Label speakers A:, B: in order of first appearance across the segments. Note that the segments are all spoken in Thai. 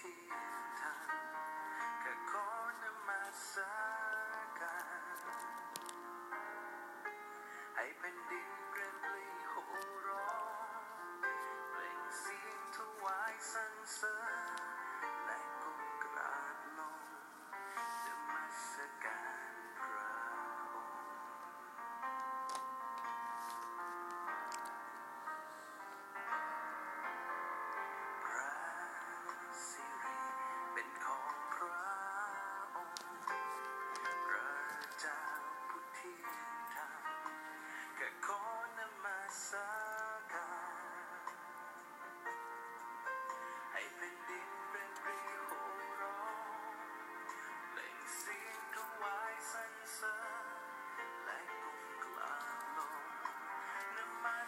A: เจ้าผู้ที่ทำแค่ขอนมัสการให้แผ่นดินเปลี่ยนปลีโห่ร้องเปล่งเสียงถวายสรรเสริญ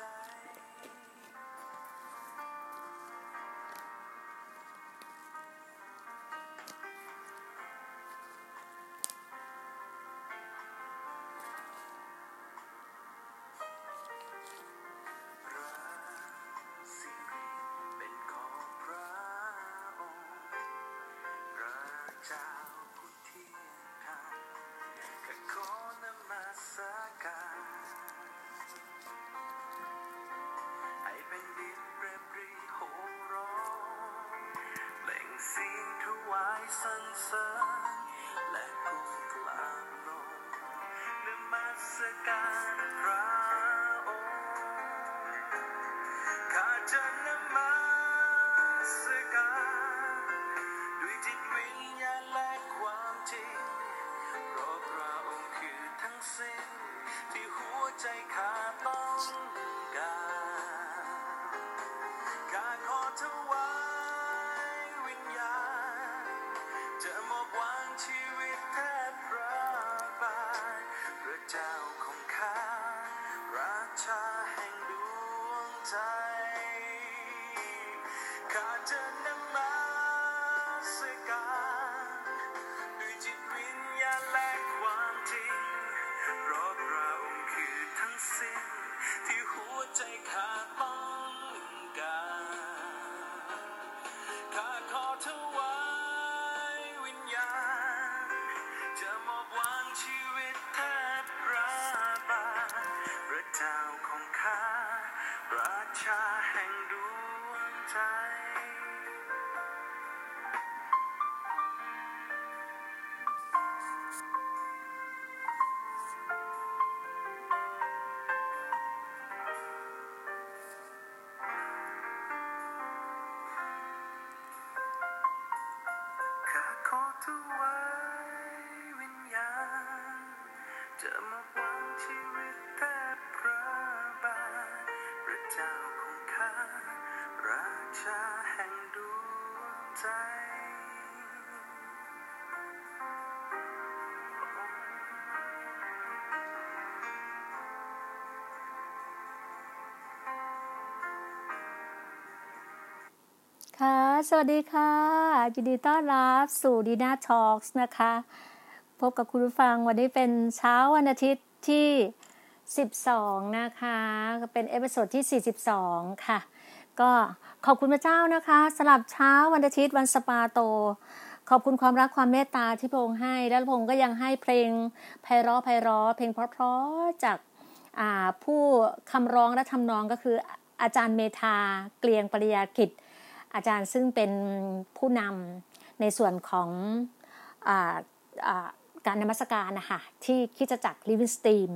A: ว สียงถวายสรรเสริญและก้มกลาบลงนมัสการ ถวายวิญญาณจะมาวางชีวิตแทบพระบาทพระเจ้าของข้าราชาแห่งดวงใจ
B: สวัสดีค่ะ ยินดีต้อนรับสู่ดีน่า Talk นะคะ พบกับคุณผู้ฟังวันนี้เป็นเช้าวันอาทิตย์ที่ 12 นะคะเป็น episode ที่ 42 ค่ะ ก็ขอบคุณพระเจ้านะคะสำหรับเช้าวันอาทิตย์วันสะบาโต ขอบคุณความรักความเมตตาที่พระองค์ให้ และพระองค์ก็ยังให้เพลงไพเราะไพเราะเพลงเพราะๆจากผู้คำร้องและทำนองก็คืออาจารย์เมธาเกลียงปริยากิจ อาจารย์ซึ่งเป็นผู้นำในส่วนของอการนมัสการนะคะที่คิดจะจักรลิวิสตีม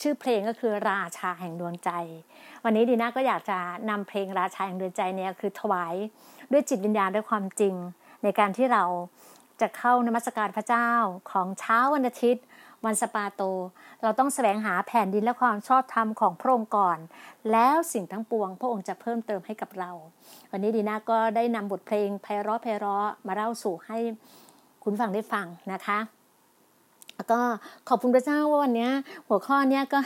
B: ชื่อเพลงก็คือราชาแห่งดวงใจ วันนี้ดีน่าก็อยากจะนำเพลงราชาแห่งดวงใจเนี่ยคือถวายด้วยจิตวิญญาณด้วยความจริง ในการที่เราจะเข้านมัสการพระเจ้าของเช้าวันอาทิตย์ วันสะบาโต เราต้องแสวงหาแผ่นดินและความชอบธรรมของพระองค์ก่อน แล้วสิ่งทั้งปวง พระองค์จะเพิ่มเติมให้กับเรา วันนี้ดีน่าก็ได้นำบทเพลงไพเราะไพเราะมาเล่าสู่ให้คุณฟังได้ฟังนะคะแล้วก็ขอบคุณพระเจ้าว่าวันนี้หัวข้อเนี้ยก็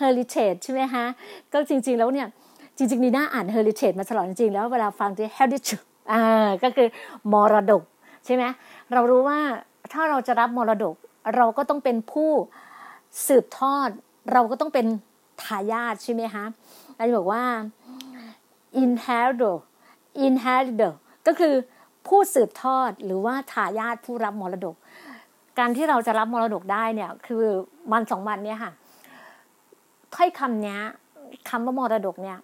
B: heritage ใช่ไหมคะก็จริง ๆ แล้วเนี่ยจริงๆดีน่าอ่าน heritage มาตลอดจริงๆแล้วเวลาฟังที่ heritage อ่าก็คือมรดกใช่ไหมเรารู้ว่าถ้าเราจะรับมรดก เราก็ต้องเป็นผู้สืบทอด เราก็ต้องเป็นทายาทใช่ไหมคะอาจารย์บอกว่า inheritor inheritor ก็คือผู้สืบทอดหรือว่าทายาทผู้รับมรดก การที่เราจะรับมรดกได้เนี่ย คือวันสองวันเนี่ยค่ะถ้อยคำเนี้ยคำว่ามรดกเนี่ย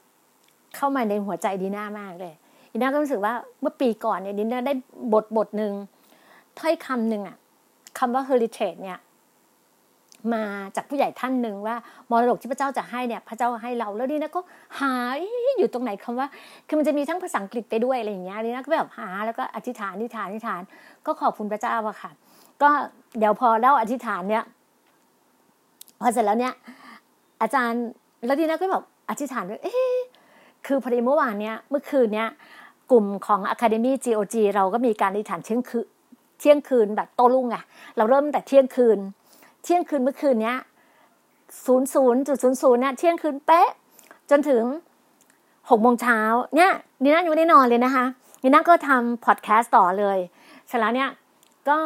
B: เข้ามาในหัวใจดีน่ามากเลยดีน่าก็รู้สึกว่าเมื่อปีก่อนเนี่ยดีน่าได้บทบทหนึ่งถ้อยคำหนึ่งอะ คำว่า heritage เนี่ยมาจากผู้ใหญ่ท่านหนึ่งว่ามรดกที่พระเจ้าจะให้เนี่ยพระเจ้าให้เราแล้วดีนะก็หาอยู่ตรงไหนคำว่า คือมันจะมีทั้งภาษาอังกฤษไปด้วยอะไรอย่างเงี้ยดีนะก็แบบหาแล้วก็อธิษฐานอธิษฐานอธิษฐาน ก็ขอบคุณพระเจ้าอะค่ะ ก็เดี๋ยวพอเล่าอธิษฐานเนี่ยพอเสร็จแล้วเนี่ยอาจารย์แล้วดีนะก็แบบอธิษฐานว่าเอ๊คือพอดีเมื่อวานเนี้ยเมื่อคืนเนี้ยกลุ่มของ Academy GOG เราก็มีการอธิษฐานเที่ยงคืน เที่ยงคืนแบบโตลุ่งอะเราเริ่มแต่เที่ยงคืน เที่ยงคืนเมื่อคืนเนี้ยศูนย์ศูนย์จุดศูนย์ศูนย์เนี่ยเที่ยงคืนเป๊ะจนถึงหกโมงเช้าเนี่ยนีน่ายังไม่ได้นอนเลยนะคะนีน่าก็ทำพอดแคสต์ต่อเลยเสร็จแล้วเนี่ยก็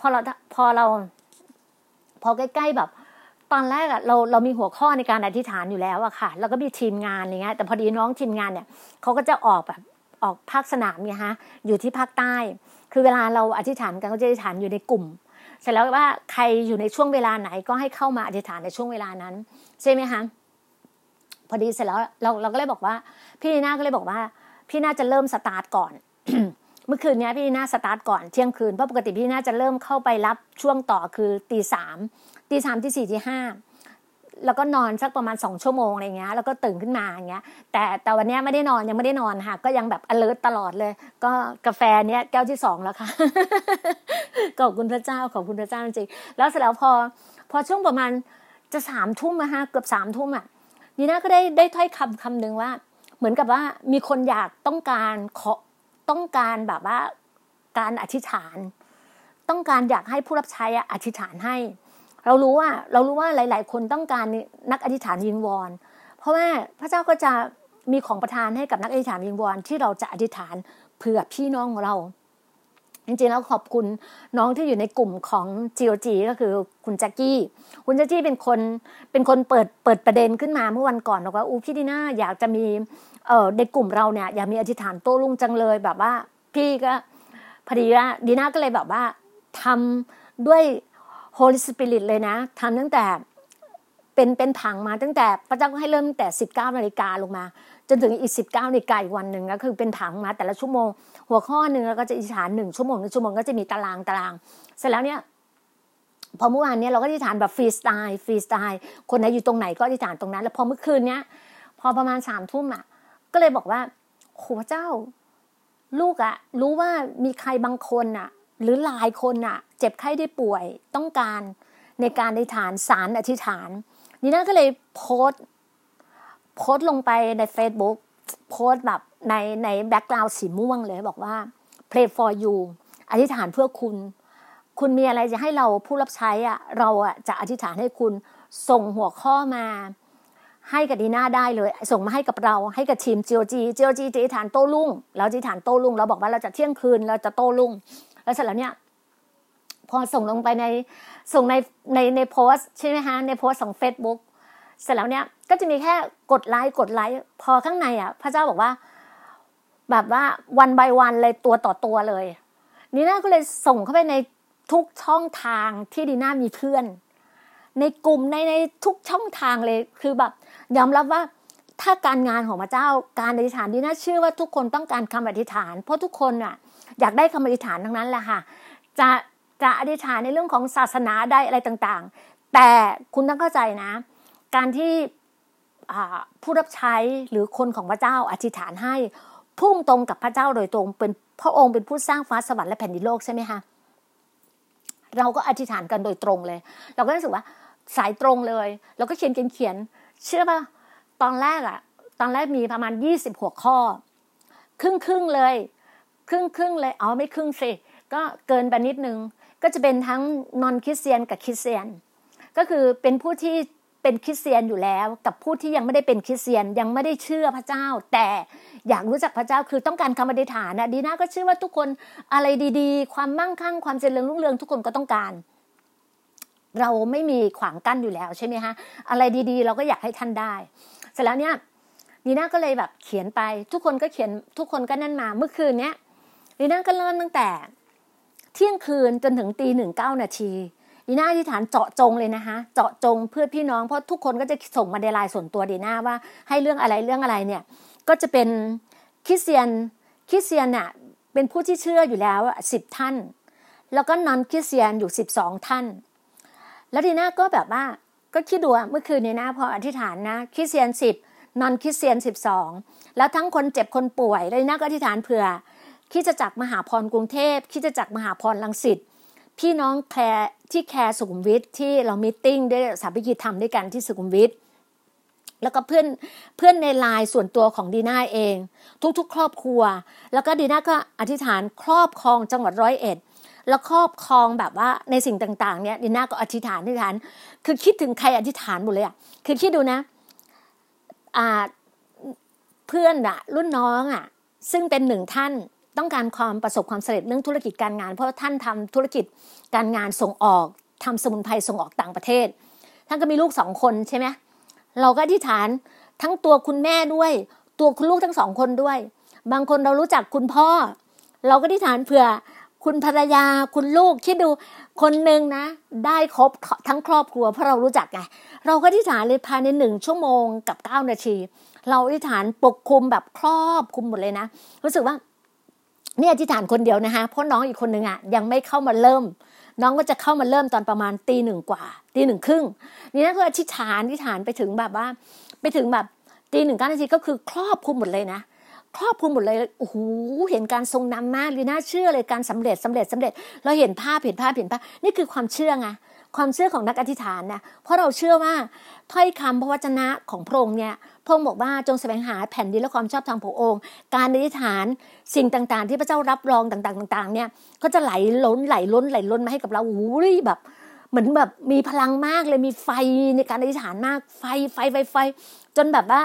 B: พอเราพอเรา พอใกล้ๆแบบ ตอนแรกอะเราเรามีหัวข้อในการอธิษฐานอยู่แล้วอะค่ะ แล้วก็มีทีมงานอะไรเงี้ยแต่พอดีน้องทีมงานเนี่ยเขาก็จะออกแบบออกภาคสนามเนี่ยฮะอยู่ที่ภาคใต้ คือเวลาเราอธิษฐานกันก็จะอธิษฐานอยู่ในกลุ่ม เสร็จแล้วว่าใครอยู่ในช่วงเวลาไหนก็ให้เข้ามาอธิษฐานในช่วงเวลานั้น ใช่ไหมคะพอดีเสร็จแล้วเราเราก็เลยบอกว่า พี่นีน่าก็เลยบอกว่า พี่น่าจะเริ่มสตาร์ทก่อนเมื่อคืนนี้พี่นีน่าสตาร์ทก่อนเที่ยงคืนเพราะปกติพี่น่าจะเริ่มเข้าไปรับช่วงต่อคือตีสามตีสามที่สี่ที่ห้า แล้วก็นอนสักประมาณสองชั่วโมงอะไรเงี้ยแล้วก็ตื่นขึ้นมาอย่างเงี้ย แต่แต่วันนี้ไม่ได้นอนยังไม่ได้นอนค่ะ ก็ยังแบบ alert ตลอดเลย ก็กาแฟเนี้ยแก้วที่สองแล้วค่ะขอบคุณพระเจ้าขอบคุณพระเจ้าจริงแล้วเสร็จแล้วพอ พอช่วงประมาณจะสามทุ่มนะฮะเกือบสามทุ่มอะนี่นะก็ได้ได้ถ้อยคำคำหนึ่งว่า เหมือนกับว่ามีคนอยากต้องการขอต้องการแบบว่าการอธิษฐาน ต้องการอยากให้ผู้รับใช้อธิษฐานให้ เรารู้ว่าเรารู้ว่าหลาย ๆ คนต้องการนักอธิษฐานยิงวอนเพราะว่าพระเจ้าก็จะมีของประทานให้กับนักอธิษฐานยิงวอนที่เราจะอธิษฐานเผื่อพี่น้องของเรา จริงๆแล้วขอบคุณน้องที่อยู่ในกลุ่มของ GOG ก็คือคุณแจ็กกี้คุณแจ็กกี้เป็นคนเป็นคนเปิดเปิดประเด็นขึ้นมาเมื่อวันก่อนบอกว่าอูพี่ดีน่าอยากจะมีเอ่อในกลุ่มเราเนี่ยอยากมีอธิษฐานโต้รุ่งจังเลยแบบว่าพี่ก็พอดีว่าดีน่าก็เลยแบบว่าทำด้วย Holy Spirit เลยนะทำตั้งแต่เป็นเป็นผังมาตั้งแต่พระเจ้าก็ให้เริ่มแต่สิบเก้านาฬิกาลงมา จนถึงอีกสิบเก้านาฬิกาอีกวันหนึ่งก็คือเป็นผังมาแต่ละชั่วโมง หัวข้อหนึ่งแล้วก็จะอิฐานหนึ่งชั่วโมงหนึ่งชั่วโมงก็จะมีตารางตาราง เสร็จแล้วเนี่ยพอเมื่อวานเนี้ยเราก็อิฐานแบบฟรีสไตล์ฟรีสไตล์คนไหนอยู่ตรงไหนก็อธิษฐานตรงนั้น แล้วพอเมื่อคืนเนี้ยพอประมาณสามทุ่มอะก็เลยบอกว่าโหเจ้า ลูกอะ รู้ว่ามีใครบางคนอะ หรือหลายคนอะ เจ็บไข้ได้ป่วยต้องการในการในฐานสารอธิษฐานดีน่าก็เลยโพสต์โพสต์ลงไปใน Facebook โพสต์แบบในใน background สีม่วงเลยบอกว่า pray for you อธิษฐานเพื่อคุณ คุณมีอะไรจะให้เราผู้รับใช้อะเราอะจะอธิษฐานให้คุณส่งหัวข้อมาให้กับดีน่าได้เลย ส่งมาให้กับเราให้กับทีม GOG GOG จะอธิษฐานโต้รุ่งเราอธิษฐานโต้รุ่งเราบอกว่าเราจะเที่ยงคืนเราจะโต้รุ่งแล้วเสร็จแล้วเนี่ย พอส่งลงไปในส่งในในในโพสใช่ไหมฮะในโพสของ Facebook เสร็จแล้วเนี่ยก็จะมีแค่กดไลค์กดไลค์พอข้างในอะ พระเจ้าบอกว่า แบบว่าวันใบวันเลยตัวต่อตัวเลยนีน่าก็เลยส่งเข้าไปในทุกช่องทางที่ดีน่ามีเพื่อน ในกลุ่มในในทุกช่องทางเลยคือแบบยอมรับว่าถ้าการงานของพระเจ้าการอธิษฐานดีน่าเชื่อว่าทุกคนต้องการคำอธิษฐาน เพราะทุกคนอะ อยากได้คำอธิษฐานทั้งนั้นแหละค่ะ จะ จะอธิษฐานในเรื่องของศาสนาได้อะไรต่างๆ แต่คุณต้องเข้าใจนะ การที่ผู้รับใช้หรือคนของพระเจ้าอธิษฐานให้ พุ่งตรงกับพระเจ้าโดยตรง เป็นพระองค์เป็นผู้สร้างฟ้าสวรรค์และแผ่นดินโลกใช่ไหมคะเราก็อธิษฐานกันโดยตรงเลย เราก็รู้สึกว่าสายตรงเลย เราก็เขียนเขียนเขียนเชื่อป่ะตอนแรกอะตอนแรกมีประมาณยี่สิบหัวข้อ ครึ่งครึ่งเลย ครึ่งครึ่งเลยอ๋อไม่ครึ่งสิก็เกินไปนิดนึง ก็จะเป็นทั้งนอนคริสเตียนกับคริสเตียน ก็คือเป็นผู้ที่เป็นคริสเตียนอยู่แล้ว กับผู้ที่ยังไม่ได้เป็นคริสเตียนยังไม่ได้เชื่อพระเจ้า แต่อยากรู้จักพระเจ้าคือต้องการคำอธิษฐานนะดีน่าก็เชื่อว่าทุกคนอะไรดีๆ ความมั่งคั่งความเจริญรุ่งเรืองทุกคนก็ต้องการเราไม่มีขวางกั้นอยู่แล้วใช่ไหมฮะอะไรดีๆ เราก็อยากให้ท่านได้ เสร็จแล้วเนี่ยดีน่าก็เลยแบบเขียนไป ทุกคนก็เขียนทุกคนก็นั่นมาเมื่อคืนเนี้ยดีน่าก็เริ่มตั้งแต่ เที่ยงคืนจนถึงตีหนึ่งเก้านาทีดีน่าที่ฐานเจาะจงเลยนะคะเจาะจงเพื่อพี่น้องเพราะทุกคนก็จะส่งมาในไลน์ส่วนตัวดีน่าว่า ให้เรื่องอะไรเรื่องอะไรเนี่ย ก็จะเป็นคริสเตียนคริสเตียนเนี่ยเป็นผู้ที่เชื่ออยู่แล้วสิบท่าน แล้วก็นอนคริสเตียนอยู่สิบสองท่าน แล้วดีน่าก็แบบว่าก็คิดดูเมื่อคืนนี้นะพออธิษฐานนะคริสเตียนสิบนอนคริสเตียนสิบสองแล้วทั้งคนเจ็บคนป่วยเลยนะก็อธิษฐานเผื่อ คริสตจักรมหาพรกรุงเทพคริสตจักรมหาพรรังสิตพี่น้อง care ที่ care สุขุมวิทที่เรา meeting ด้วยสามัคคีธรรมด้วยกันที่สุขุมวิทแล้วก็เพื่อนเพื่อนในไลน์ส่วนตัวของดีน่าเอง ทุกๆ ครอบครัว แล้วก็ดีน่าก็อธิษฐานครอบครองจังหวัดร้อยเอ็ดแล้วครอบครองแบบว่าในสิ่งต่างๆเนี่ยดีน่าก็อธิษฐานอธิษฐาน คือคิดถึงใครอธิษฐานหมดเลยอะคือคิดดูนะอ่าเพื่อนอะรุ่นน้องอะซึ่งเป็นหนึ่งท่าน ต้องการความประสบความสำเร็จเรื่องธุรกิจการงาน เพราะท่านทำธุรกิจการงานส่งออกทำสมุนไพรส่งออกต่างประเทศ ท่านก็มีลูกสองคนใช่ไหมเราก็อธิษฐานทั้งตัวคุณแม่ด้วย ตัวคุณลูกทั้งสองคนด้วย บางคนเรารู้จักคุณพ่อ เราก็อธิษฐานเผื่อคุณภรรยาคุณลูกคิดดูคนหนึ่งนะ ได้ครบทั้งครอบครัวเพราะเรารู้จักไงเราก็อธิษฐานเลยภายในหนึ่งชั่วโมงกับเก้านาที เราอธิษฐานปกคลุมแบบครอบคลุมหมดเลยนะ รู้สึกว่า นี่อธิษฐานคนเดียวนะคะเพราะน้องอีกคนหนึ่งอะยังไม่เข้ามาเริ่ม น้องก็จะเข้ามาเริ่มตอนประมาณตีหนึ่งกว่าตีหนึ่งครึ่งนี่นั่นก็ออธิษฐานอธิษฐานไปถึงแบบว่า ไปถึงแบบตีหนึ่งเก้านาทีก็คือครอบคลุมหมดเลยนะครอบคลุมหมดเลยโอ้โหเห็นการทรงนำมากเลยน่าเชื่อเลยการสำเร็จสำเร็จสำเร็จ เราเห็นภาพเห็นภาพเห็นภาพนี่คือความเชื่อไงความเชื่อของนักอธิษฐานนะเพราะเราเชื่อว่าถ้อยคำพระวจนะของพระองค์เนี่ย พงบอกว่าจงแสวงหาแผ่นดินและความชอบธรรมขององค์ การอธิษฐานสิ่งต่างๆ ที่พระเจ้ารับรองต่างๆต่างๆเนี่ยก็จะไหลล้นไหลล้นไหลล้นมาให้กับเราโอ้ยแบบเหมือนแบบมีพลังมากเลยมีไฟในการอธิษฐานมากไฟไฟไฟไฟ จนแบบว่า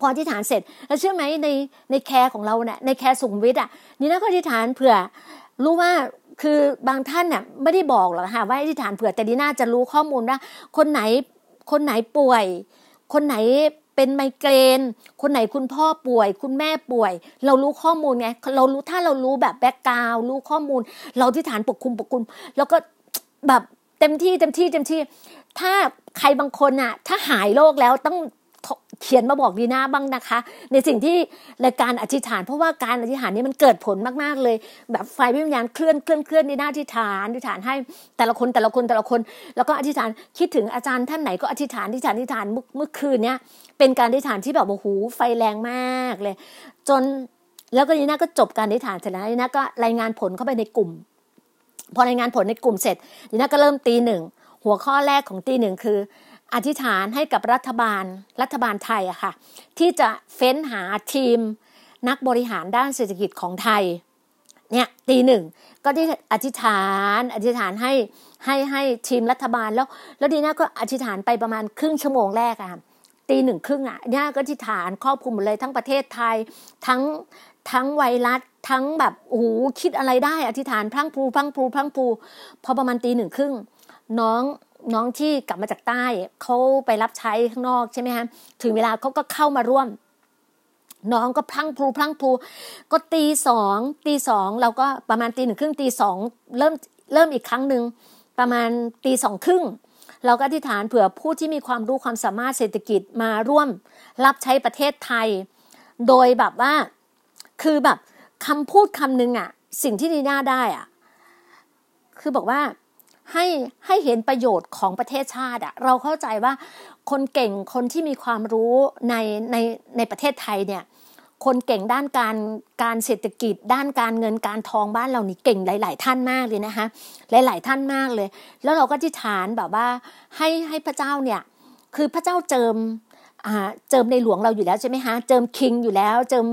B: พออธิษฐานเสร็จ แล้วเชื่อไหมในใน care ของเราเนี่ยใน care สุขุมวิทอะนี่นะก็อธิษฐานเผื่อรู้ว่าคือบางท่านเนี่ยไม่ได้บอกหรอกค่ะว่าอธิษฐานเผื่อแต่ดีน่าจะรู้ข้อมูลว่าคนไหนคนไหนป่วย คนไหนเป็นไมเกรน คนไหนคุณพ่อป่วย คุณแม่ป่วย เรารู้ข้อมูลไงเรารู้ถ้าเรารู้แบบ background รู้ข้อมูล เราอธิษฐานปกคลุมปกคลุม แล้วก็แบบเต็มที่เต็มที่เต็มที่ ถ้าใครบางคนอะถ้าหายโรคแล้วต้อง เขียนมาบอกดีนะบ้างนะคะ ในสิ่งที่รายการอธิษฐาน เพราะว่าการอธิษฐานนี้มันเกิดผลมากๆเลย แบบไฟวิญญาณเคลื่อนเคลื่อนเคลื่อนดีนะอธิษฐานอธิษฐานให้แต่ละคนแต่ละคนแต่ละคน แล้วก็อธิษฐานคิดถึงอาจารย์ท่านไหนก็อธิษฐานอธิษฐานอธิษฐานเมื่อคืนเนี้ยเป็นการอธิษฐานที่แบบโอ้โหไฟแรงมากเลย จนแล้วก็นีน่าก็จบการอธิษฐานเสร็จแล้วนีน่าก็รายงานผลเข้าไปในกลุ่ม พอรายงานผลในกลุ่มเสร็จนีน่าก็เริ่มตีหนึ่งหัวข้อแรกของตีหนึ่งคือ อธิษฐานให้กับรัฐบาลรัฐบาลไทยอะค่ะ ที่จะเฟ้นหาทีมนักบริหารด้านเศรษฐกิจของไทยเนี่ยตีหนึ่งก็ที่อธิษฐาน อธิษฐานให้ให้ให้ทีมรัฐบาลแล้ว แล้วดีน่าก็อธิษฐานไปประมาณครึ่งชั่วโมงแรกอะตีหนึ่งครึ่งอะเนี่ยก็อธิษฐานครอบคลุมหมดเลยทั้งประเทศไทย ทั้งทั้งไวรัสทั้งแบบโอ้โหคิดอะไรได้ อธิษฐานพลังพลูพลังพลูพลังพลูพอประมาณตีหนึ่งครึ่งน้อง น้องที่กลับมาจากใต้เขาไปรับใช้ข้างนอกใช่ไหมฮะถึงเวลาเขาก็เข้ามาร่วม น้องก็พลั้งพลูพลั้งพลูก็ตีสองตีสองเราก็ประมาณตีหนึ่งครึ่งตีสองเริ่มเริ่มอีกครั้งหนึ่งประมาณตีสองครึ่งเราก็อธิษฐานเผื่อผู้ที่มีความรู้ความสามารถเศรษฐกิจมาร่วม รับใช้ประเทศไทย โดยแบบว่าคือแบบคำพูดคำหนึ่งอะสิ่งที่ดีน่าได้อะคือบอกว่า ให้ให้เห็นประโยชน์ของประเทศชาติอะเราเข้าใจว่าคนเก่งคนที่มีความรู้ในในในประเทศไทยเนี่ยคนเก่งด้านการการเศรษฐกิจ ด้านการเงินการทองบ้านเรานี่เก่งหลาย ๆ ท่านมากเลยนะคะหลาย ๆ ท่านมากเลย แล้วเราก็ที่ฐานแบบว่าให้ให้พระเจ้าเนี่ยคือพระเจ้าเจิม เจิมในหลวงเราอยู่แล้วใช่ไหมคะเจิมคิงอยู่แล้ว เจิม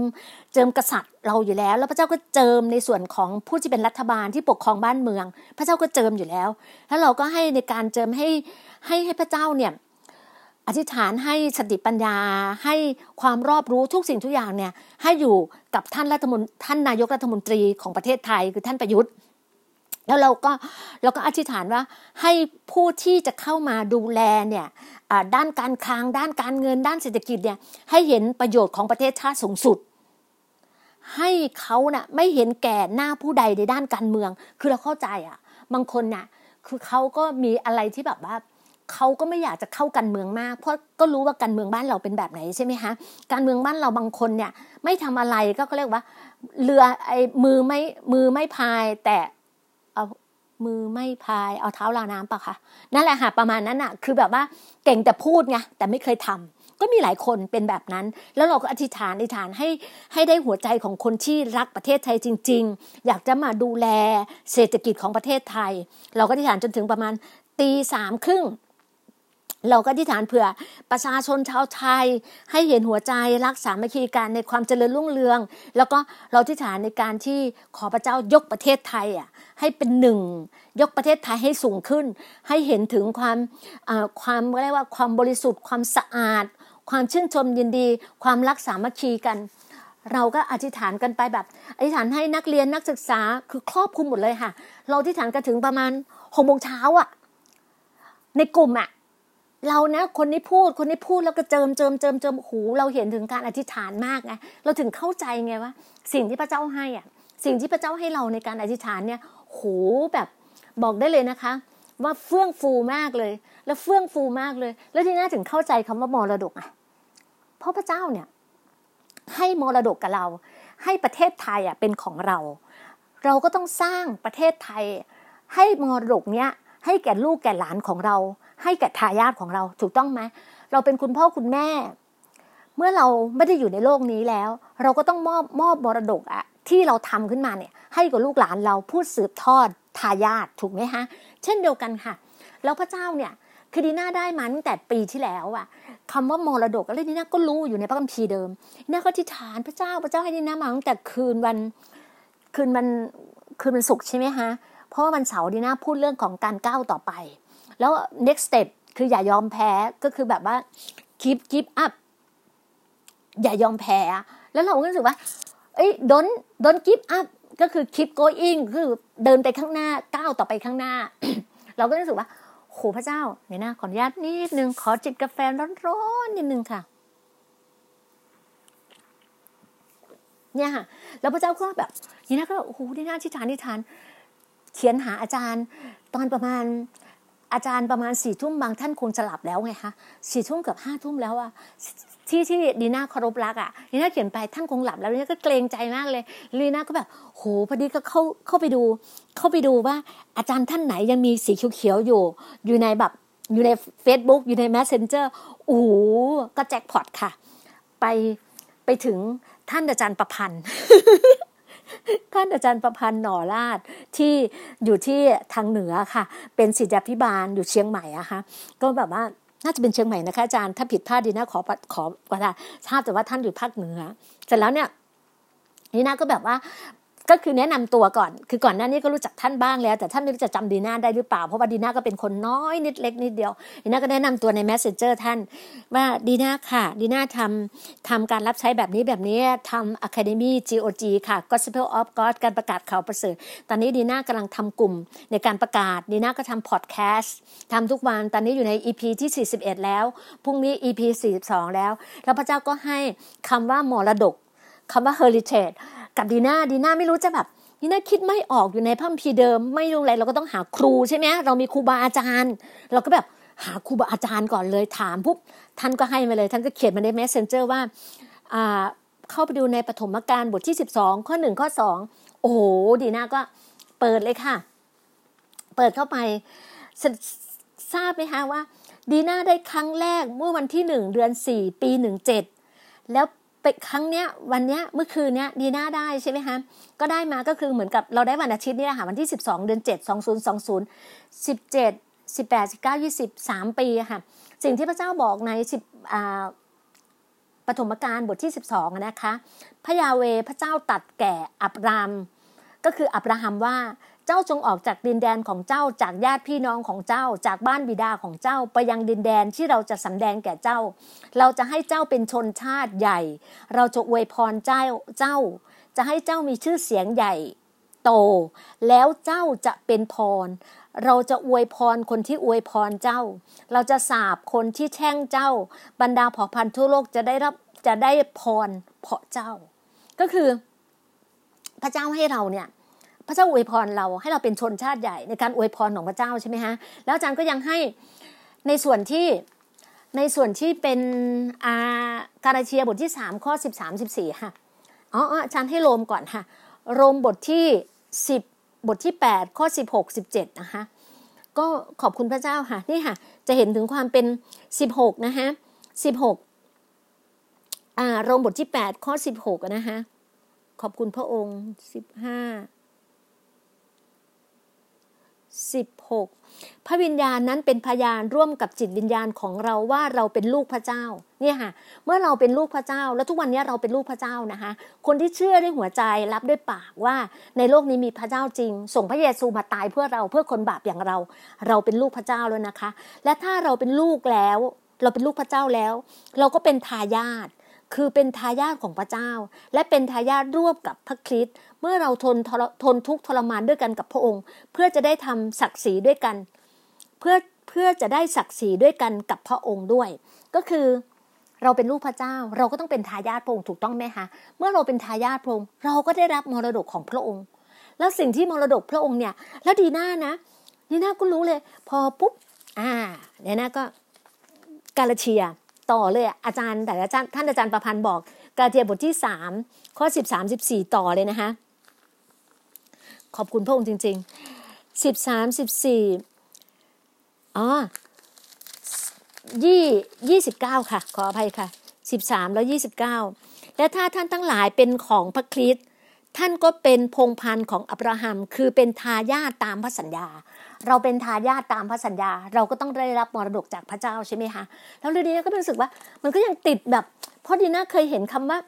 B: เจิมกษัตริย์เราอยู่แล้ว แล้วพระเจ้าก็เจิมในส่วนของผู้ที่เป็นรัฐบาลที่ปกครองบ้านเมือง พระเจ้าก็เจิมอยู่แล้ว แล้วเราก็ให้ในการเจิมให้ให้ให้พระเจ้าเนี่ยอธิษฐานให้สติปัญญาให้ความรอบรู้ทุกสิ่งทุกอย่างเนี่ยให้อยู่กับท่านรัฐมนท่านนายกรัฐมนตรีของประเทศไทยคือท่านประยุทธ์ แล้วเราก็เราก็อธิษฐานว่าให้ผู้ที่จะเข้ามาดูแลเนี่ย ด้านการคลังด้านการเงินด้านเศรษฐกิจเนี่ยให้เห็นประโยชน์ของประเทศชาติสูงสุด ให้เขานะ่ะไม่เห็นแก่หน้าผู้ใดในด้านการเมือง คือเราเข้าใจอะ่ะ บางคนน่ะคือเขาก็มีอะไรที่แบบว่าเขาก็ไม่อยากจะเข้ากันเมืองมาก เพราะก็รู้ว่าการเมืองบ้านเราเป็นแบบไหนใช่ไหมคะการเมืองบ้านเราบางคนเนี่ยไม่ทำอะไรก็เขาเรียกว่า เรือไอ้มือไม่มือไม่พายแต่ มือไม่พายเอาเท้าลาน้ำปะคะนั่นแหละค่ะประมาณนั้นอะคือแบบว่าเก่งแต่พูดไงแต่ไม่เคยทำก็มีหลายคนเป็นแบบนั้น แล้วเราก็อธิษฐานอธิษฐานให้ให้ได้หัวใจของคนที่รักประเทศไทยจริง ๆ อยากจะมาดูแลเศรษฐกิจของประเทศไทย เราก็อธิษฐานจนถึงประมาณตีสามครึ่ง เราก็ที่ฐานเผื่อประชาชนชาวไทย ให้เห็นหัวใจรักสามัคคีกันในความเจริญรุ่งเรือง แล้วก็เราที่ฐานในการที่ขอพระเจ้ายกประเทศไทยอะให้เป็นหนึ่ง ยกประเทศไทยให้สูงขึ้น ให้เห็นถึงความความเรียกว่าความบริสุทธิ์ ความสะอาด ความชื่นชมยินดี ความรักสามัคคีกัน เราก็อธิษฐานกันไปแบบอธิษฐานให้นักเรียนนักศึกษาคือครอบคลุมหมดเลยค่ะ เราอธิษฐานกันถึงประมาณหกโมงเช้าอะในกลุ่มอะ เรานะคนนี้พูดคนนี้พูดแล้วก็เจิมเจิมเจิมเจิมหูเราเห็นถึงการอธิษฐานมากไงเราถึงเข้าใจไงว่า สิ่งที่พระเจ้าให้อะสิ่งที่พระเจ้าให้เราในการอธิษฐานเนี่ยโหแบบบอกได้เลยนะคะ ว่าเฟื่องฟูมากเลย แล้วเฟื่องฟูมากเลย แล้วที่น่าถึงเข้าใจคำว่ามรดกอะเพราะพระเจ้าเนี่ย ให้มรดกกับเรา ให้ประเทศไทยอะเป็นของเรา เราก็ต้องสร้างประเทศไทย ให้มรดกเนี้ยให้แก่ลูกแก่หลานของเรา ให้กับทายาทของเราถูกต้องไหมเราเป็นคุณพ่อคุณแม่ เมื่อเราไม่ได้อยู่ในโลกนี้แล้ว เราก็ต้องมอบมอบมรดกอะที่เราทำขึ้นมาเนี่ย ให้กับลูกหลานเราพูดสืบทอดทายาทถูกไหมฮะ เช่นเดียวกันค่ะ แล้วพระเจ้าเนี่ยคือดีน่าได้มาตั้งแต่ปีที่แล้วอะคำว่ามรดกอะไรดีน่าก็รู้อยู่ในพระคัมภีร์เดิมน่าก็ทิฏฐานพระเจ้าพระเจ้าให้ดีน่ามาตั้งแต่คืนวันคืนวันคืนวันศุกร์ใช่ไหมฮะเพราะว่าวันเสาร์ดีน่าพูดเรื่องของการก้าวต่อไป แล้ว next step คืออย่ายอมแพ้ก็คือแบบว่า keep keep up อย่ายอมแพ้ แล้วเราก็รู้สึกว่า เอ้ย don't don't keep up ก็คือ keep going คือเดินไปข้างหน้าก้าวต่อไปข้างหน้า เราก็รู้สึกว่าโหพระเจ้าเนี่ยนะขออนุญาตนิดนึงขอจิบกาแฟร้อนๆนิดนึงค่ะ เนี่ยค่ะ แล้วพระเจ้าก็แบบนี่นะก็โอ้โหนี่น่าชิฐานนิทาน เขียนหาอาจารย์ ตอนประมาณ อาจารย์ประมาณสี่ทุ่มบางท่านคงจะหลับแล้วไงคะสี่ทุ่มเกือบห้าทุ่มแล้วอะที่ที่ดีน่าเคารพรักอะดีน่าเขียนไปท่านคงหลับแล้วดีน่าก็เกรงใจมากเลยดีน่าก็แบบโหพอดีก็เข้าเข้าไปดู เข้าไปดูว่า อาจารย์ท่านไหนยังมีสีเขียวๆอยู่ อยู่ในแบบอยู่ใน Facebook อยู่ใน Messenger โอ้โหก็แจ็คพอตค่ะ ไปไปถึงท่านอาจารย์ประพันธ์ ท่านอาจารย์ประพันธ์หน่อราชที่อยู่ที่ทางเหนือค่ะ เป็นศิษยาพิบาลอยู่เชียงใหม่อะคะก็แบบว่าน่าจะเป็นเชียงใหม่นะคะอาจารย์ถ้าผิดพลาดดีนะขอขอว่าทราบแต่ว่าท่านอยู่ภาคเหนือเสร็จแล้วเนี่ยนี่นาก็แบบว่า ก็คือแนะนำตัวก่อน คือก่อนหน้านี้ก็รู้จักท่านบ้างแล้ว แต่ท่านไม่รู้จะจำดีน่าได้หรือเปล่า เพราะว่าดีน่าก็เป็นคนน้อยนิดเล็กนิดเดียว ดีน่าก็แนะนำตัวใน messenger ท่านว่าดีน่าค่ะ ดีน่าทำทำการรับใช้แบบนี้แบบนี้ทำ academy GOG ค่ะ gospel of God การประกาศข่าวประเสริฐ ตอนนี้ดีน่ากำลังทำกลุ่มในการประกาศ ดีน่าก็ทำ podcast ทำทุกวัน ตอนนี้อยู่ใน EP ที่ 41 แล้ว พรุ่งนี้ EP 42 แล้ว แล้วพระเจ้าก็ให้คำว่ามรดกคำว่า heritage กับดีน่าดีน่าไม่รู้จะแบบดีน่าคิดไม่ออกอยู่ในพัมพีเดิม ไม่รู้อะไรเราก็ต้องหาครูใช่ไหมเรามีครูบาอาจารย์ เราก็แบบหาครูบาอาจารย์ก่อนเลยถามปุ๊บท่านก็ให้มาเลย ท่านก็เขียนมาใน messenger ว่าอ่าเข้าไปดูในปฐมกาลบทที่สิบสองข้อหนึ่งข้อสองโอ้โหดีน่าก็เปิดเลยค่ะ เปิดเข้าไปทราบไหมคะว่า ดีน่าได้ครั้งแรกเมื่อวันที่หนึ่งเดือนสี่ปีหนึ่งเจ็ดแล้ว ไปครั้งเนี้ยวันเนี้ยเมื่อคืนเนี้ยดีน่าได้ใช่ไหมคะก็ได้มาก็คือเหมือนกับเราได้วันอาทิตย์นี่แหละค่ะวันที่ 12 เดือน 7 2020 17 18 19 20 3 ปีค่ะสิ่งที่พระเจ้าบอกใน10อ่าปฐมกาลบทที่ 12นะคะพระยาเวพระเจ้าตัดแก่อับราม ก็คืออับราฮัมว่า เจ้าจงออกจากดินแดนของเจ้าจากญาติพี่น้องของเจ้าจากบ้านบิดาของเจ้าไปยังดินแดนที่เราจะสำแดงแก่เจ้า เราจะให้เจ้าเป็นชนชาติใหญ่ เราจะอวยพรเจ้าเจ้า จะให้เจ้ามีชื่อเสียงใหญ่โต แล้วเจ้าจะเป็นพร เราจะอวยพรคนที่อวยพรเจ้า เราจะสาบคนที่แช่งเจ้า บรรดาเผ่าพันธุ์ทั่วโลกจะได้รับจะได้พรเพราะเจ้า ก็คือพระเจ้าให้เราเนี่ย พระเจ้าอวยพรเราให้เราเป็นชนชาติใหญ่ในการอวยพรของพระเจ้าใช่ไหมฮะแล้วอาจารย์ก็ยังให้ในส่วนที่ในส่วนที่เป็นอากาลาเชียบทที่สามข้อสิบสามสิบสี่ค่ะอ๋ออาจารย์ให้โรมก่อนค่ะ โรมบทที่สิบบทที่แปดข้อสิบหกสิบเจ็ดนะคะก็ขอบคุณพระเจ้าค่ะ นี่ค่ะ จะเห็นถึงความเป็นสิบหกนะคะสิบหกอ่าโรมบทที่แปดข้อสิบหกนะคะขอบคุณพระองค์สิ บห้าสิบหกพระวิญญาณนั้นเป็นพยานร่วมกับจิตวิญญาณของเราว่าเราเป็นลูกพระเจ้าเนี่ยค่ะ เมื่อเราเป็นลูกพระเจ้า แล้วทุกวันนี้เราเป็นลูกพระเจ้านะคะ คนที่เชื่อด้วยหัวใจรับด้วยปากว่าในโลกนี้มีพระเจ้าจริง ส่งพระเยซูมาตายเพื่อเราเพื่อคนบาปอย่างเรา เราเป็นลูกพระเจ้าแล้วนะคะ และถ้าเราเป็นลูกแล้ว เราเป็นลูกพระเจ้าแล้ว เราก็เป็นทายาท คือเป็นทายาทของพระเจ้า และเป็นทายาทร่วมกับพระคริสต์เมื่อเราทนทนทุกข์ทรมานด้วยกันกับพระองค์ เพื่อจะได้ทำศักดิ์ศรีด้วยกัน เพื่อเพื่อจะได้ศักดิ์ศรีด้วยกันกับพระองค์ด้วย ก็คือเราเป็นลูกพระเจ้า เราก็ต้องเป็นทายาทพระองค์ถูกต้องไหมคะเมื่อเราเป็นทายาทพระองค์เราก็ได้รับมรดกของพระองค์ แล้วสิ่งที่มรดกพระองค์เนี่ย แล้วดีหน้านะดีหน้าก็รู้เลย พอปุ๊บอ่าเนี่ยนะก็กาลเชีย ต่อเลยอาจารย์แต่อาจารย์ท่านอาจารย์ประพันธ์บอกกาเทียบทที่สามข้อสิบสามสิบสี่ต่อเลยนะคะขอบคุณพระองค์จริงๆสิบสามสิบสี่อ๋อยี่ยี่สิบเก้าค่ะ ขออภัยค่ะสิบสามแล้วยี่สิบเก้าและถ้าท่านทั้งหลายเป็นของพระคริสต์ ท่านก็เป็นพงพันธ์ของอับราฮัม คือเป็นทายาทตามพระสัญญา เราเป็นทายาทตามพระสัญญา เราก็ต้องได้รับมรดกจากพระเจ้าใช่ไหมคะแล้วเรื่องนี้ก็รู้สึกว่า มันก็ยังติดแบบเพราะดีน่าเคยเห็นคำว่า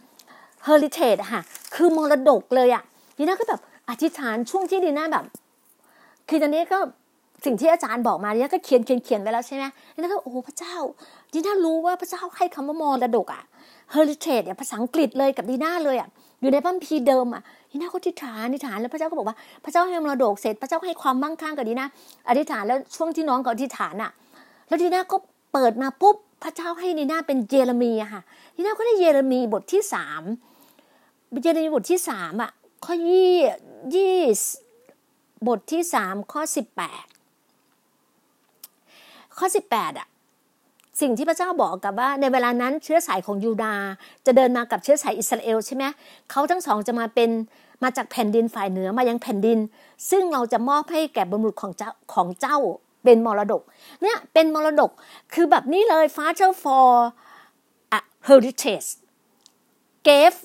B: heritage ค่ะ คือมรดกเลยอะดีน่าก็แบบอธิษฐานช่วงที่ดีน่าแบบ คือตอนนี้ก็สิ่งที่อาจารย์บอกมาดีน่าก็เขียนเขียนเขียนไว้แล้วใช่ไหมดีน่าก็โอ้พระเจ้าดีน่ารู้ว่าพระเจ้าให้คำว่ามรดกอะ heritage เนี่ยภาษาอังกฤษเลยกับดีน่าเลยอะอยู่ในพัมภีเดิมอะ ดีน่าก็อธิษฐานอธิษฐานแล้วพระเจ้าก็บอกว่าพระเจ้าให้มรดกเสร็จ พระเจ้าให้ความมั่งคั่งกับดีนาอธิษฐานแล้วช่วงที่น้องเขาอธิษฐานอะ แล้วดีนาก็เปิดมาปุ๊บพระเจ้าให้ดีนาเป็นเยเรมีอะค่ะดีนาก็ได้เยเรมีบทที่สามเยเรมีบทที่สามอะข้อยี่ยี่บทที่สามข้อสิบแปดข้อสิบแปดอะ สิ่งที่พระเจ้าบอกกับว่าในเวลานั้นเชื้อสายของยูดาจะเดินมากับเชื้อสายอิสราเอลใช่ไหมเขาทั้งสองจะมาเป็นมาจากแผ่นดินฝ่ายเหนือมายังแผ่นดิน ซึ่งเราจะมอบให้แก่บรรลุของเจ้าของเจ้าเป็นมรดก เนี่ยเป็นมรดกคือแบบนี้เลย Father for a heritage gave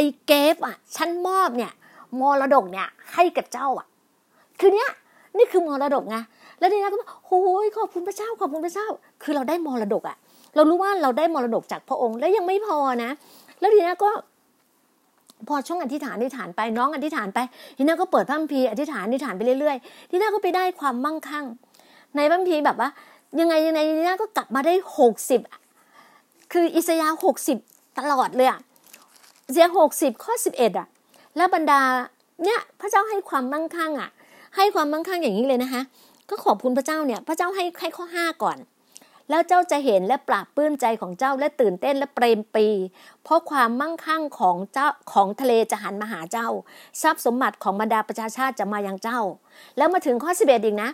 B: I gave อะฉันมอบเนี่ยมรดกเนี่ยให้กับเจ้าอะ คือเนี้ยนี่คือมรดกไงแล้วทีนี้ก็โอ้ยขอบคุณพระเจ้าขอบคุณพระเจ้า คือเราได้มรดกอะเรารู้ว่าเราได้มรดกจากพระองค์ แล้วยังไม่พอนะ แล้วทีนี้ก็ พอช่วงอธิษฐานอธิษฐานไปน้องอธิษฐานไปทีนี้ก็เปิดพระคัมภีร์อธิษฐานอธิษฐานไปเรื่อยๆทีนี้ก็ไปได้ความมั่งคั่ง ในพระคัมภีร์แบบว่า ยังไงยังไงทีนี้ก็กลับมาได้หกสิบคืออิสยาห์หกสิบตลอดเลยอะอิสยาห์หกสิบข้อสิบเอ็ดอะแล้วบรรดาเนี่ยพระเจ้าให้ความมั่งคั่งอะให้ความมั่งคั่งอย่างนี้เลยนะคะก็ขอบคุณพระเจ้าเนี่ย พระเจ้าให้ให้ข้อห้าก่อน แล้วเจ้าจะเห็นและปราบปลื้มใจของเจ้าและตื่นเต้นและเปรมปี เพราะความมั่งคั่งของเจ้าของทะเลจะหันมาหาเจ้า ทรัพย์สมบัติของบรรดาประชาชาติจะมายังเจ้า แล้วมาถึงข้อสิบเอ็ดอีกนะ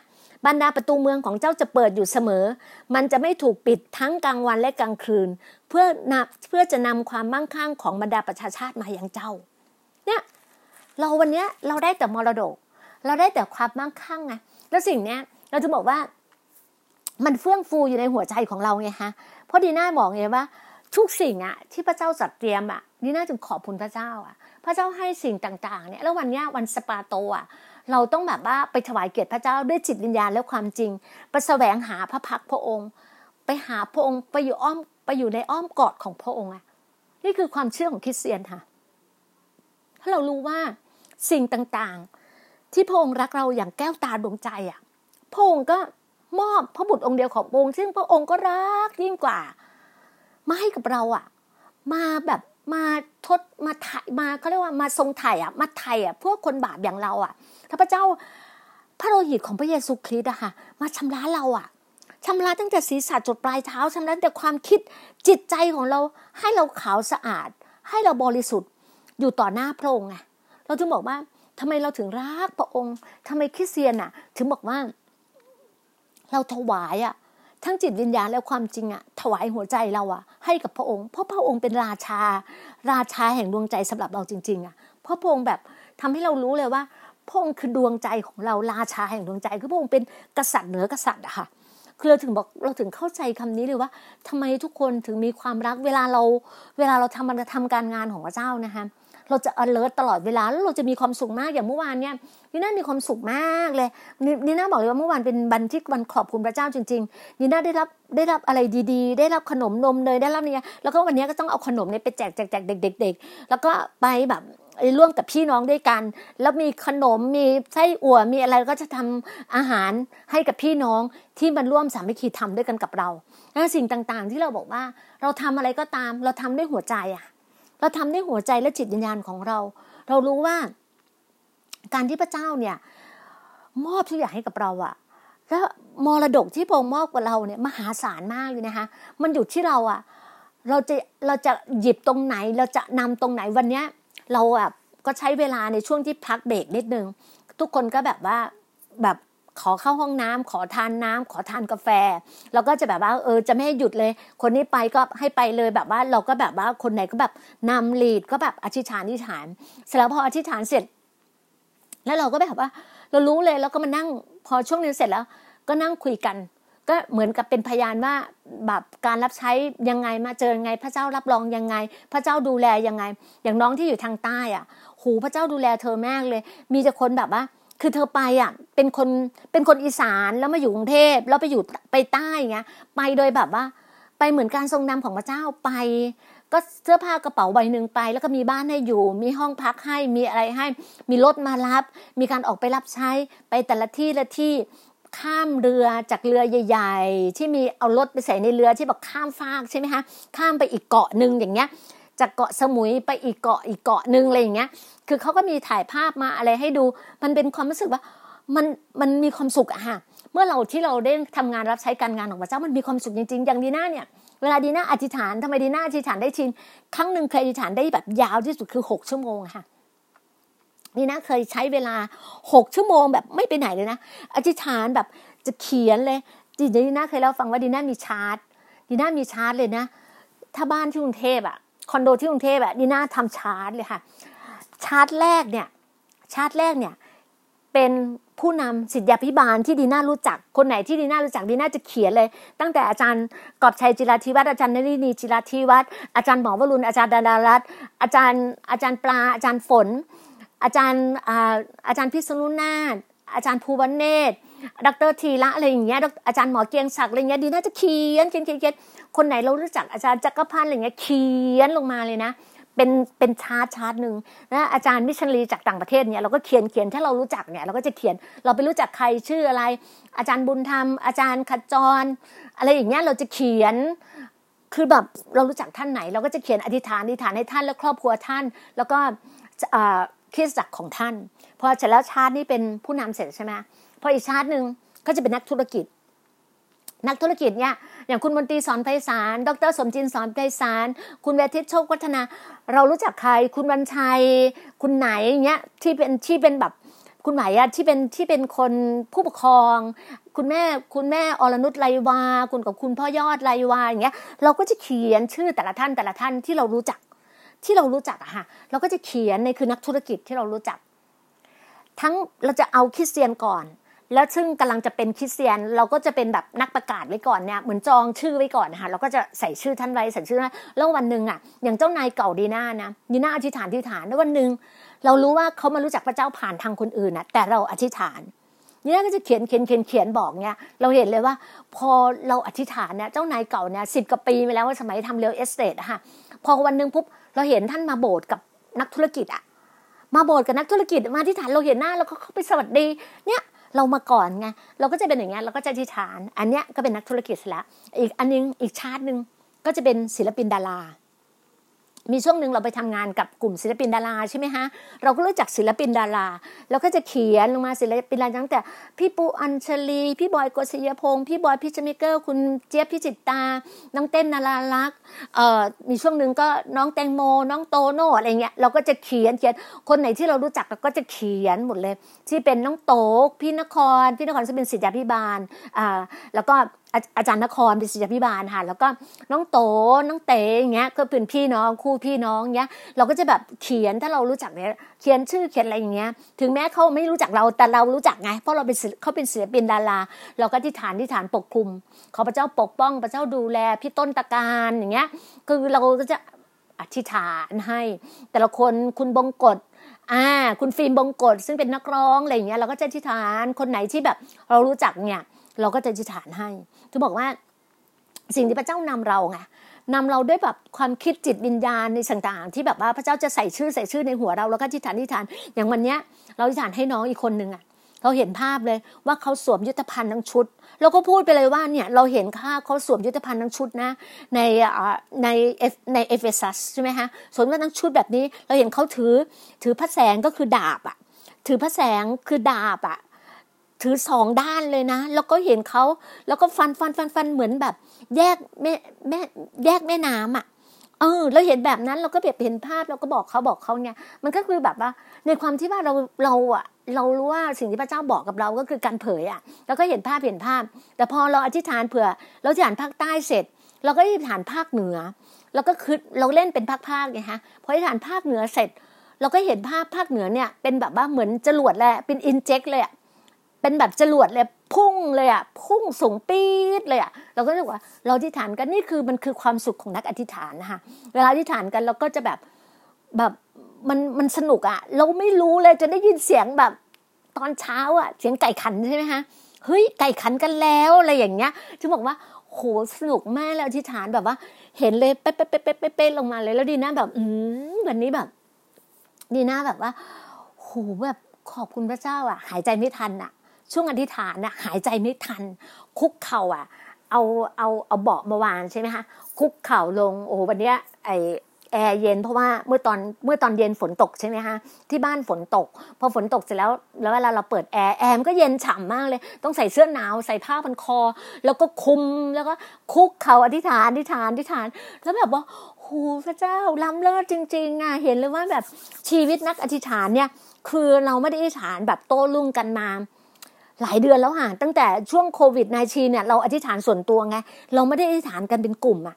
B: บรรดาประตูเมืองของเจ้าจะเปิดอยู่เสมอ มันจะไม่ถูกปิดทั้งกลางวันและกลางคืน เพื่อนเพื่อจะนำความมั่งคั่งของบรรดาประชาชาติมายังเจ้า เนี่ยเราวันนี้เราได้แต่มรดก เราได้แต่ความมั่งคั่งไงแล้วสิ่งเนี้ยเราจะบอกว่า มันเฟื่องฟูอยู่ในหัวใจของเราไงฮะเพราะดีน่าบอกไงว่าทุกสิ่งอะที่พระเจ้าจัดเตรียมอะนี่น่าจึงขอบคุณพระเจ้าอะพระเจ้าให้สิ่งต่างๆเนี่ยแล้ววันนี้วันสปาโตอะเราต้องแบบว่าไปถวายเกียรติพระเจ้าด้วยจิตวิญญาณและความจริงไปแสวงหาพระพักพระองค์ ไปหาพระองค์ไปอยู่อ้อมไปอยู่ในอ้อมกอดของพระองค์อะนี่คือความเชื่อของคริสเตียนค่ะ ถ้าเรารู้ว่าสิ่งต่างๆ ที่พระองค์รักเราอย่างแก้วตาดวงใจอะพระองค์ก็ มอบพระบุตรองค์เดียวขององค์ซึ่งพระองค์ก็รักยิ่งกว่า มาให้กับเราอะมาแบบมาทดมาถ่ายมาเขาเรียกว่ามาทรงถ่ายอะมาถ่ายอะพวกคนบาปอย่างเราอะถ้าพระเจ้าพระโลหิตของพระเยซูคริสต์อะค่ะ มาชำระเราอะชำระตั้งแต่ศีรษะจดปลายเท้าชำระตั้งแต่ความคิดจิตใจของเราให้เราขาวสะอาด ให้เราบริสุทธิ์อยู่ต่อหน้าพระองค์ไงเราจึงบอกว่าทำไมเราถึงรักพระองค์ทำไมคริสเตียนอะถึงบอกว่า เราถวายอะทั้งจิตวิญญาณและความจริงอะถวายหัวใจเราอะให้กับพระองค์เพราะพระองค์เป็นราชา ราชาแห่งดวงใจสำหรับเราจริงๆอะเพราะพระองค์แบบทำให้เรารู้เลยว่าพระองค์คือดวงใจของเราราชาแห่งดวงใจ คือพระองค์เป็นกษัตริย์เหนือกษัตริย์อะค่ะคือเราถึงบอกเราถึงเข้าใจคำนี้เลยว่าทำไมทุกคนถึงมีความรักเวลาเรา เวลาเราทำมันทำการงานของพระเจ้านะคะ เราจะ alert ตลอดเวลาแล้วเราจะมีความสุขมากอย่างเมื่อวานเนี่ยนีน่ามีความสุขมากเลยนีน่าบอกเลยว่าเมื่อวานเป็นบันที่วันขอบคุณพระเจ้าจริงๆนีน่าได้รับได้รับอะไรดี ๆ ได้รับขนมนมเนยได้รับเนี่ยแล้วก็วันนี้ก็ต้องเอาขนมเนี่ยไปแจกแจกแจกเด็ก ๆ แล้วก็ไปแบบร่วมกับพี่น้องด้วยกัน แล้วมีขนมมีไส้อั่วมีอะไรก็จะทำอาหารให้กับพี่น้องที่มันร่วมสามัคคีทำด้วยกันกับเราสิ่งต่างๆ ที่เราบอกว่าเราทำอะไรก็ตาม เราทำด้วยหัวใจอะ เราทำด้วยหัวใจและจิตวิญญาณของเรา เรารู้ว่า การที่พระเจ้าเนี่ย มอบทุกอย่างให้กับเราอะแล้วมรดกที่พระองค์มอบกับเราเนี่ยมหาศาลมากเลยนะคะ มันอยู่ที่เราอะเราจะเราจะหยิบตรงไหน เราจะนำตรงไหนวันเนี้ย เราแบบก็ใช้เวลาในช่วงที่พักเบรกนิดนึง ทุกคนก็แบบว่าแบบ ขอเข้าห้องน้ำขอทานน้ำขอทานกาแฟ แล้วก็จะแบบว่าเออจะไม่ให้หยุดเลย คนนี้ไปก็ให้ไปเลยแบบว่าเราก็แบบว่าคนไหนก็แบบนำลีดก็แบบอธิษฐานอธิษฐานเสร็จแล้วพออธิษฐานเสร็จ แล้วเราก็แบบว่า เรารู้เลยแล้วก็มานั่งพอช่วงนี้เสร็จแล้ว ก็นั่งคุยกัน ก็เหมือนกับเป็นพยานว่าแบบการรับใช้ยังไงมาเจอยังไง พระเจ้ารับรองยังไง พระเจ้าดูแลยังไง อย่างน้องที่อยู่ทางใต้อะ หูพระเจ้าดูแลเธอมากเลย มีแต่คนแบบว่า คือเธอไปอะเป็นคนเป็นคนอีสานแล้วมาอยู่กรุงเทพแล้วไปอยู่ไปใต้เงี้ยไปโดยแบบว่า ไปเหมือนการทรงนำของพระเจ้าไป ก็เสื้อผ้ากระเป๋าใบหนึ่งไป แล้วก็มีบ้านให้อยู่ มีห้องพักให้มีอะไรให้ มีรถมารับ มีการออกไปรับใช้ไปแต่ละที่ละที่ข้ามเรือจากเรือใหญ่ ๆ ที่มีเอารถไปใส่ในเรือที่แบอกข้ามฟากใช่ไหมคะข้ามไปอีกเกาะหนึ่งอย่างเงี้ย จากเกาะสมุยไปอีกเกาะอีกเกาะหนึ่งอะไรอย่างเงี้ย คือเขาก็มีถ่ายภาพมาอะไรให้ดู มันเป็นความรู้สึกว่ามันมันมีความสุขอะฮะเมื่อเราที่เราได้ทำงานรับใช้การงานของพระเจ้ามันมีความสุขจริงๆ อย่างดีน่าเนี่ยเวลาดีน่าอธิษฐานทำไมดีน่าอธิษฐานได้ชินครั้งหนึ่งเคยอธิษฐานได้แบบยาวที่สุดคือหกชั่วโมงค่ะดีน่าเคยใช้เวลาหกชั่วโมงแบบไม่ไปไหนเลยนะอธิษฐานแบบจะเขียนเลยดีน่าเคยเล่าฟังว่าดีน่ามีชาร์ตดีน่ามีชาร์ตเลยนะ ถ้าบ้านที่กรุงเทพอะ คอนโดที่กรุงเทพอะดีน่าทำชาร์ตเลยค่ะ ชาร์ตแรกเนี่ย ชาร์ตแรกเนี่ย เป็นผู้นำสิทธยาพิบาลที่ดีน่ารู้จัก คนไหนที่ดีน่ารู้จักดีน่าจะเขียนเลย ตั้งแต่อาจารย์กอบชัยจิราธิวัฒน์อาจารย์นรินีจิราธิวัฒน์อาจารย์หมอวรุณอาจารย์ดารารัตน์อาจารย์อาจารย์ปลา อาจารย์ฝน อาจารย์อาจารย์พิษณุนาถอาจารย์ภูวเนศ ดร.ธีระอะไรอย่างเงี้ยอาจารย์หมอเกียงศักดิ์อะไรเงี้ยดีน่าจะเขียนเขียนเขียนคนไหนเรารู้จักอาจารย์จักรพันธ์อะไรเงี้ยเขียนลงมาเลยนะเป็นเป็น chart chart หนึ่งนะอาจารย์ missionary จากต่างประเทศเนี่ยเราก็เขียนเขียนถ้าเรารู้จักเนี่ยเราก็จะเขียนเราไปรู้จักใครชื่ออะไร อาจารย์บุญธรรม อาจารย์ขจร อะไรอย่างเงี้ยเราจะเขียนคือแบบเรารู้จักท่านไหน เราก็จะเขียนอธิษฐานอธิษฐานให้ท่านและครอบครัวท่าน แล้วก็คริสจักรของท่านพอเสร็จแล้วชาร์ตนี่เป็นผู้นำเสร็จใช่ไหม พออีกชาร์ตหนึ่งก็จะเป็นนักธุรกิจ นักธุรกิจเนี่ยอย่างคุณมนตรีสอนไพศาล ดรสมจินสอนไพศาล คุณเวทิตโชควัฒนา เรารู้จักใคร คุณวันชัย คุณไหนเงี้ยที่เป็นที่เป็นแบบคุณไหนอะที่เป็นที่เป็นคนผู้ปกครอง คุณแม่คุณแม่อรนุชไลวา คุณกับคุณพ่อยอดไลวาอย่างเงี้ยเราก็จะเขียนชื่อแต่ละท่านแต่ละท่านที่เรารู้จักที่เรารู้จักอะค่ะเราก็จะเขียนในคือนักธุรกิจที่เรารู้จัก ทั้งเราจะเอาคริสเตียนก่อน แล้วซึ่งกำลังจะเป็นคริสเตียน เราก็จะเป็นแบบนักประกาศไว้ก่อนเนี่ยเหมือนจองชื่อไว้ก่อนนะคะเราก็จะใส่ชื่อท่านไว้ใส่ชื่อนะแล้ววันหนึ่งอะอย่างเจ้านายเก่าดีน่านะดีน่าอธิษฐานอธิษฐานแล้ววันหนึ่งเรารู้ว่าเขามารู้จักพระเจ้าผ่านทางคนอื่นนะแต่เราอธิษฐานนี่าก็จะเขียนเขียนเขียนเขียนบอกเนี่ยเราเห็นเลยว่า พอเราอธิษฐานเนี่ยเจ้านายเก่าเนี่ยสิบกว่าปีมาแล้วว่าสมัยทำ real estate ค่ะพอวันหนึ่งปุ๊บเราเห็นท่านมาโบสถ์กับนักธุรกิจอะมาโบสถ์กับนักธุรกิจมาอธิษฐานเราเห็นหน้าเราก็เข้าไปสวัสดีเนี่ย เรามาก่อนไงเราก็จะเป็นอย่างเงี้ยเราก็จะอธิษฐาน อันเนี้ยก็เป็นนักธุรกิจแล้วอีกอันนึงอีกชาตินึงก็จะเป็นศิลปินดารา มีช่วงหนึ่งเราไปทำงานกับกลุ่มศิลปินดาราใช่ไหมฮะเราก็รู้จักศิลปินดาราเราก็จะเขียนลงมาศิลปินดาราตั้งแต่ พี่ปูอัญชลี พี่บอยกฤษยพงศ์พี่บอยพิจมิเกอร์ คุณเจี๊ยบพิจิตตา น้องเต้นนาราลักษ์มีช่วงหนึ่งก็น้องแตงโม น้องโตโน่อะไรเงี้ยเราก็จะเขียนเขียนคนไหนที่เรารู้จักเราก็จะเขียนหมดเลย ที่เป็นน้องโตกพี่นคร พี่นครจะเป็นศิษยาพิบาลแล้วก็ อาจารย์นครเป็นศิษยพิบาลค่ะแล้วก็น้องโตน้องเต๋อย่างเงี้ยก็เป็นพี่น้องคู่พี่น้องเงี้ย เราก็จะแบบเขียนถ้าเรารู้จักเนี่ยเขียนชื่อเขียนอะไรอย่างเงี้ย ถึงแม้เขาไม่รู้จักเราแต่เรารู้จักไง เพราะเราเป็นเขาเป็นศิลปินดารา เราก็ที่ฐานที่ฐานปกคลุม ขอพระเจ้าปกป้องพระเจ้าดูแลพี่ต้นตะการอย่างเงี้ย คือเราก็จะอธิษฐานให้ แต่ละคนคุณบงกฎอ่า คุณฟิล์มบงกฎซึ่งเป็นนักร้องอะไรอย่างเงี้ยเราก็จะอธิษฐานคนไหนที่แบบเรารู้จักเนี่ย เราก็จะอธิษฐานให้จะบอกว่าสิ่งที่พระเจ้านำเราไงนำเราด้วยแบบความคิดจิตวิญญาณในต่างๆ ที่แบบว่าพระเจ้าจะใส่ชื่อใส่ชื่อในหัวเราแล้วก็อธิษฐานอธิษฐาน อย่างวันเนี้ย เราอธิษฐานให้น้องอีกคนหนึ่งอะเราเห็นภาพเลยว่าเขาสวมยุทธภัณฑ์ทั้งชุดเราก็พูดไปเลยว่าเนี่ยเราเห็นภาเขาสวมยุทธภัณฑ์ทั้งชุดนะ ในในในเอเฟซัสใช่ไหมฮะสวมว่าทั้งชุดแบบนี้ เราเห็นเขาถือถือพระแสงก็คือดาบอะถือพระแสงคือดาบอะ ถือสองด้านเลยนะ แล้วก็เห็นเขาแล้วก็ฟันฟันฟันฟันเหมือนแบบ แยกแม่แม่แยกแม่น้ำอะเออเราเห็นแบบนั้นเราก็แบบเห็นภาพเราก็บอกเขาบอกเขาเนี่ยมันก็คือแบบว่า ในความที่ว่าเราเราอะเรารู้ว่าสิ่งที่พระเจ้าบอกกับเราก็คือการเผยอะเราก็เห็นภาพเห็นภาพ แต่พอเราอธิษฐานเผื่อ เราอธิษฐานภาคใต้เสร็จ เราก็อธิษฐานภาคเหนือแล้วก็คือเราเล่นเป็นภาคภาคไงฮะพออธิษฐานภาคเหนือเสร็จ เราก็เห็นภาพภาคเหนือเนี่ยเป็นแบบว่าเหมือนจรวดแหละเป็นอินเจกเลยอะ เป็นแบบจรวดเลยพุ่งเลยอะพุ่งสูงปี๊ดเลยอะเราก็รู้ว่า เราอธิษฐานกันนี่คือมันคือความสุขของนักอธิษฐานนะคะเวลาอธิษฐานกันเราก็จะแบบแบบมันมันสนุกอะเราไม่รู้เลยจะได้ยินเสียงแบบตอนเช้าอะเสียงไก่ขันใช่ไหมคะเฮ้ยไก่ขันกันแล้วอะไรอย่างเงี้ยจะบอกว่าโหสนุกมากแล้วอธิษฐานแบบว่า เห็นเลยเป๊ะเป๊ะเป๊ะเป๊ะเป๊ะลงมาเลยแล้วดีน่าแบบ อืมวันนี้แบบ ดีน่าแบบว่าโหแบบขอบคุณพระเจ้าอะหายใจไม่ทันอะ ช่วงอธิษฐานน่ะหายใจไม่ทัน คุกเข่าอะ เอาเอาเอาเบาะมาวางใช่ไหมคะคุกเข่าลงโอ้วันเนี้ยไอแอร์เย็นเพราะว่าเมื่อตอนเมื่อตอนเย็นฝนตกใช่ไหมคะที่บ้านฝนตก พอฝนตกเสร็จแล้วแล้วเวลาเราเปิดแอร์แอร์มันก็เย็นฉ่ำมากเลย ต้องใส่เสื้อหนาวใส่ผ้าพันคอ แล้วก็คลุมแล้วก็คุกเข่าอธิษฐานอธิษฐานอธิษฐาน แล้วแบบว่าโหพระเจ้าล้ำเลิศจริงๆอะเห็นเลยว่าแบบชีวิตนักอธิษฐานเนี่ย คือเราไม่ได้อธิษฐานแบบโต้รุ่งกันมา หลายเดือนแล้วค่ะตั้งแต่ช่วงโควิด -19 เนี่ยเราอธิษฐานส่วนตัวไง เราไม่ได้อธิษฐานกันเป็นกลุ่มอะ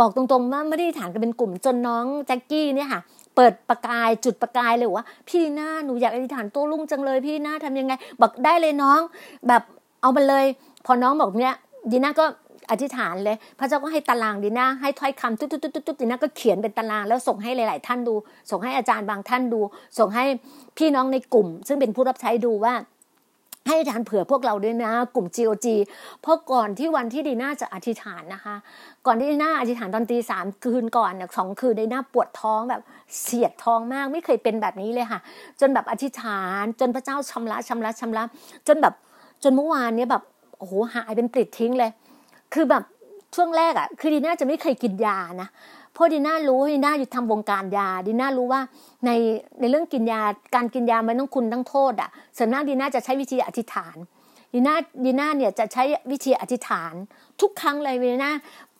B: บอกตรงๆว่าไม่ได้อธิษฐานกันเป็นกลุ่ม จนน้องแจ็คกี้เนี่ยค่ะเปิดประกายจุดประกายเลยว่า พี่หน้าหนูอยากอธิษฐานโต้รุ่งจังเลย พี่หน้าทำยังไง บอกได้เลยน้อง แบบเอามาเลย พอน้องบอกเนี้ยดีน่าก็อธิษฐานเลย พระเจ้าก็ให้ตารางดีน่าให้ถ้อยคำตุ๊ดตุ๊ดตุ๊ดตุ๊ดดีน่าก็เขียนเป็นตารางแล้วส่งให้หลาย ๆ ท่านดู ส่งให้อาจารย์บางท่านดู ส่งให้พี่น้องในกลุ่ม ซึ่งเป็นผู้รับใช้ดูว่า ให้ทานเผื่อพวกเราด้วยนะ กลุ่ม GOG เพราะก่อนที่วันที่ดีน่าจะอธิษฐานนะคะ ก่อนที่ดีน่าอธิษฐานตอนตีสามคืนก่อนเนี่ยสองคืนดีน่าปวดท้องแบบเสียดท้องมาก ไม่เคยเป็นแบบนี้เลยค่ะ จนแบบอธิษฐานจนพระเจ้าชำระชำระชำระ จนแบบจนเมื่อวานเนี้ยแบบโอ้โหหายเป็นปลิดทิ้งเลย คือแบบช่วงแรกอะ่ะคือดีน่าจะไม่เคยกินยานะ เพราะดีน่ารู้ดีน่าอยู่ทำวงการยาดีน่ารู้ว่าในในเรื่องกินยาการกินยามันต้องคุณต้องโทษอะส่วนมากดีน่าจะใช้วิธีอธิษฐานดีน่าดีน่าเนี่ยจะใช้วิธีอธิษฐาน ทุกครั้งเลยดีน่า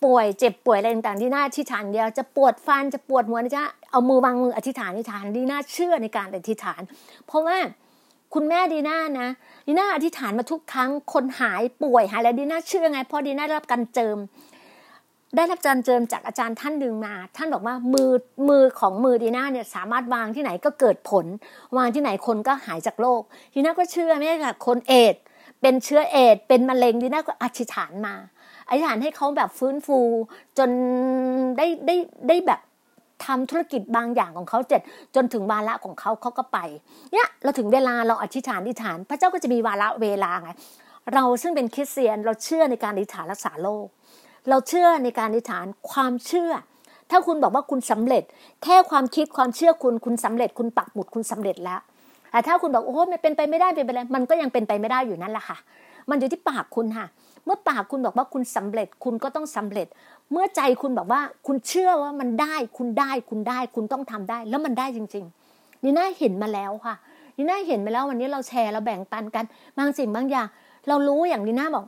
B: ป่วยเจ็บป่วยอะไรต่างๆดีน่าอธิษฐานเดียวจะปวดฟันจะปวดหัวนะจ๊ะเอามือวางมืออธิษฐานอธิษฐานดีน่าเชื่อในการอธิษฐาน เพราะว่าคุณแม่ดีน่านะดีน่าอธิษฐานมาทุกครั้งคนหายป่วยหายแล้วดีน่าเชื่อไงเพราะดีน่าได้รับการเจิม ได้รับการเจิมจากอาจารย์ท่านหนึ่งมา ท่านบอกว่ามือมือของมือดีน่าเนี่ยสามารถวางที่ไหนก็เกิดผล วางที่ไหนคนก็หายจากโรคดีน่าก็เชื่อไม่ใช่ค่ะคนเอดเป็นเชื้อเอดเป็นมะเร็งดีน่าก็อธิษฐานมาอธิษฐานให้เขาแบบฟื้นฟูจนได้ได้ได้แบบทำธุรกิจบางอย่างของเขาเจ็ดจนถึงวาระของเขาเขาก็ไปเนี่ยเราถึงเวลาเราอธิษฐานอธิษฐาน พระเจ้าก็จะมีวาระเวลาไงเราซึ่งเป็นคริสเตียนเราเชื่อในการอธิษฐานรักษาโลก เราเชื่อในการอธิษฐานความเชื่อ ถ้าคุณบอกว่าคุณสำเร็จ แค่ความคิดความเชื่อคุณคุณสำเร็จ คุณปักหมุดคุณสำเร็จแล้วแต่ถ้าคุณบอกโอ้โหมันเป็นไปไม่ได้เป็นไปแล้วมันก็ยังเป็นไปไม่ได้อยู่นั่นแหละค่ะ มันอยู่ที่ปากคุณค่ะ เมื่อปากคุณบอกว่าคุณสำเร็จ คุณก็ต้องสำเร็จ เมื่อใจคุณบอกว่าคุณเชื่อว่ามันได้ คุณได้คุณได้ คุณต้องทำได้ แล้วมันได้จริงๆนี่น่าเห็นมาแล้วค่ะนี่น่าเห็นมาแล้ววันนี้เราแชร์เราแบ่งปันกันบางสิ่งบางอย่าง เรารู้อย่างดีน่าบอก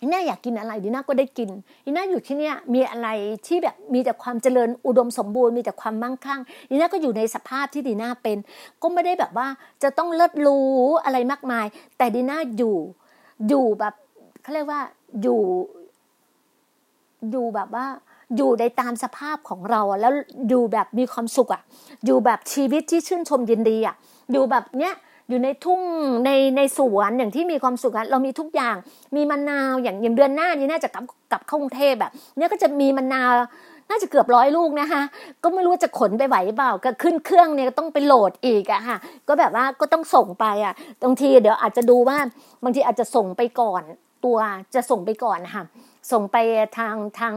B: ดีน่าอยากกินอะไรดีน่าก็ได้กินดีน่าอยู่ที่เนี่ยมีอะไรที่แบบมีแต่ความเจริญอุดมสมบูรณ์มีแต่ความมั่งคั่งดีน่าก็อยู่ในสภาพที่ดีน่าเป็น ก็ไม่ได้แบบว่าจะต้องเลิศรู้อะไรมากมาย แต่ดีน่าอยู่อยู่แบบเขาเรียกว่าอยู่อยู่แบบว่าอยู่ในตามสภาพของเราแล้วอยู่แบบมีความสุขอะอยู่แบบชีวิตที่ชื่นชมยินดีอะอยู่แบบเนี้ย อยู่ในทุ่งในในสวนอย่างที่มีความสุขเรามีทุกอย่างมีมะนาวอย่างอย่างเดือนหน้านี้น่าจะกลับกลับเข้ากรุงเทพแบบเนี้ยก็จะมีมะนาวน่าจะเกือบร้อยลูกนะคะ ก็ไม่รู้จะขนไปไหวเปล่า ก็ขึ้นเครื่องเนี่ยต้องไปโหลดอีกอะค่ะ ก็แบบว่าก็ต้องส่งไปอะบางทีเดี๋ยวอาจจะดูว่าบางทีอาจจะส่งไปก่อนตัวจะส่งไปก่อนค่ะ ส่งไปทางทาง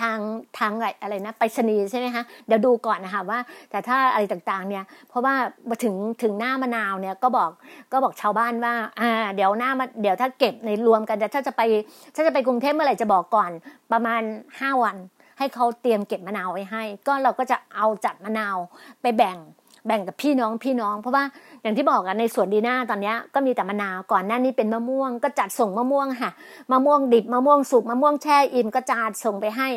B: ทางทางอะไรนะไปรษณีย์ใช่ไหมคะเดี๋ยวดูก่อนนะคะว่า แต่ถ้าอะไรต่างๆเนี่ย เพราะว่ามาถึงถึงหน้ามะนาวเนี่ยก็บอกก็บอกชาวบ้านว่าอ่าเดี๋ยวหน้ามาเดี๋ยวถ้าเก็บในรวมกันจะถ้าจะไปถ้าจะไปกรุงเทพเมื่อไหร่จะบอกก่อนประมาณห้าวันให้เขาเตรียมเก็บมะนาวไว้ให้ ก็เราก็จะเอาจัดมะนาวไปแบ่ง แบ่งกับพี่น้องพี่น้อง เพราะว่าอย่างที่บอกกันในสวนดีน่าตอนนี้ก็มีแต่มะนาวก่อนหน้านี้เป็นมะม่วง ก็จัดส่งมะม่วงค่ะมะม่วงดิบมะม่วงสุกมะม่วงแช่อิ่มก็จัดส่งไปให้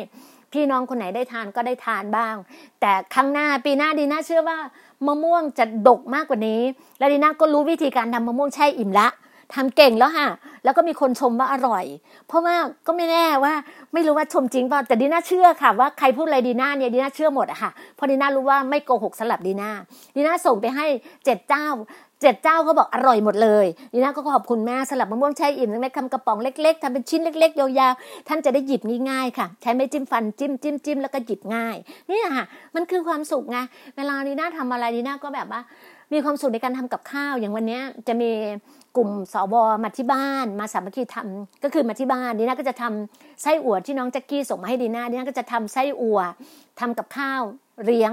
B: พี่น้องคนไหนได้ทานก็ได้ทานบ้าง แต่ครั้งหน้าปีหน้าดีน่าเชื่อว่ามะม่วงจะดกมากกว่านี้ และดีน่าก็รู้วิธีการทำมะม่วงแช่อิ่มละ ทำเก่งแล้วค่ะ แล้วก็มีคนชมว่าอร่อย เพราะว่าก็ไม่แน่ว่า ไม่รู้ว่าชมจริงเปล่าแต่ดีน่าเชื่อค่ะ ว่าใครพูดอะไรดีน่าเนี่ยดีน่าเชื่อหมดอะค่ะเพราะดีน่ารู้ว่าไม่โกหกสลับดีน่าดีน่าส่งไปให้เจ็ดเจ้าเจ็ดเจ้าเขาบอกอร่อยหมดเลยดีน่าก็ขอบคุณแม่สลับมะม่วงแช่อิ่มเล็กๆทำกระป๋องเล็ก ๆทำเป็นชิ้นเล็ก ๆ ยาวๆท่านจะได้หยิบง่ายๆค่ะ ใช้ไม่จิ้มฟันจิ้มจิ้มจิ้มแล้วก็หยิบง่ายนี่ค่ะมันคือความสุขไงเวลาดีน่าทำอะไรดีน่าก็แบบว่ามีความสุขในการทำกับข้าวอย่างวันนี้จะมี กลุ่มสวมาที่บ้านมาสามัคคีทำก็คือมาที่บ้านดีน่าก็จะทำไส้อั่วที่น้องแจ็กกี้ส่งมาให้ดีน่าดีน่าก็จะทำไส้อั่วทำกับข้าวเลี้ยง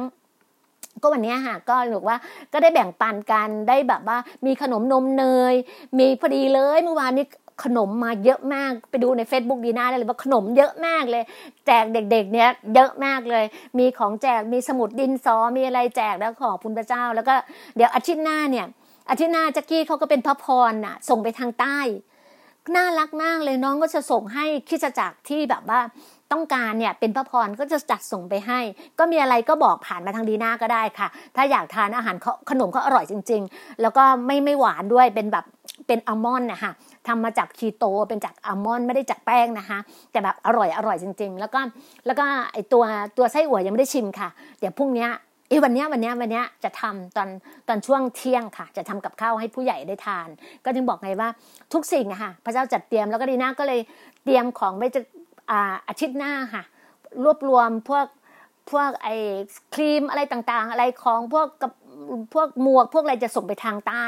B: ก็วันนี้ค่ะก็หรือว่าก็ได้แบ่งปันกันได้แบบว่า มีขนมนมเนย มีพอดีเลยเมื่อวานนี้ขนมมาเยอะมากไปดูใน Facebook ดีน่าได้เลยว่าขนมเยอะมากเลย แจกเด็กๆ เนี้ยเยอะมากเลย มีของแจกมีสมุดดินสอมีอะไรแจกแล้วขอบคุณพระเจ้า แล้วก็เดี๋ยวอาทิตย์หน้าเนี่ย อาทิตย์หน้าจักกี้เขาก็เป็นพระพรน่ะ ส่งไปทางใต้ น่ารักมากเลยน้องก็จะส่งให้คิดจักรที่แบบว่าต้องการเนี่ยเป็นพระพรก็จะจัดส่งไปให้ ก็มีอะไรก็บอกผ่านมาทางดีน่าก็ได้ค่ะ ถ้าอยากทานอาหารขนมเขาอร่อยจริง ๆ แล้วก็ไม่ไม่หวานด้วยเป็นแบบเป็นอัลมอนด์นะคะทำมาจากคีโตเป็นจากอัลมอนด์ไม่ได้จากแป้งนะคะ แต่แบบอร่อยอร่อยจริง ๆ แล้วก็แล้วก็ไอตัวตัวไส้อั่วยังไม่ได้ชิมค่ะ เดี๋ยวพรุ่งนี้ เอ้วันนี้วันนี้วันนี้จะทำตอนตอนช่วงเที่ยงค่ะ จะทำกับข้าวให้ผู้ใหญ่ได้ทาน ก็จึงบอกไงว่าทุกสิ่งอะค่ะ พระเจ้าจัดเตรียมแล้วก็ดีน่าก็เลยเตรียมของไว้จะอาทิตย์หน้าค่ะ รวบรวมพวกพวกไอ้ครีมอะไรต่างๆ อะไรของพวกกับพวกหมวกพวกอะไรจะส่งไปทางใต้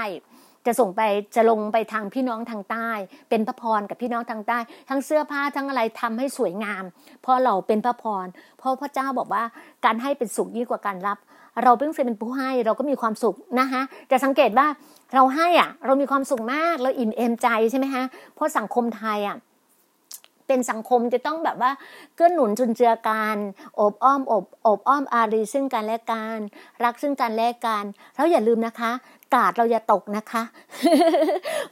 B: จะส่งไปจะลงไปทางพี่น้องทางใต้ เป็นพระพรกับพี่น้องทางใต้ ทั้งเสื้อผ้าทั้งอะไรทำให้สวยงาม เพราะเราเป็นพระพรเพราะพระเจ้าบอกว่าการให้เป็นสุขยิ่งกว่าการรับ เราเพิ่งเป็นผู้ให้เราก็มีความสุขนะคะจะสังเกตว่าเราให้อะ เรามีความสุขมากเราอิ่มเอมใจใช่ไหมคะเพราะสังคมไทยอะเป็นสังคมจะต้องแบบว่าเกื้อหนุนจุนเจือกันอบอ้อมอบอบอ้อมอารีซึ่งกันและกันรักซึ่งกันและกันแล้วอย่าลืมนะคะ กาดเราอย่าตกนะคะ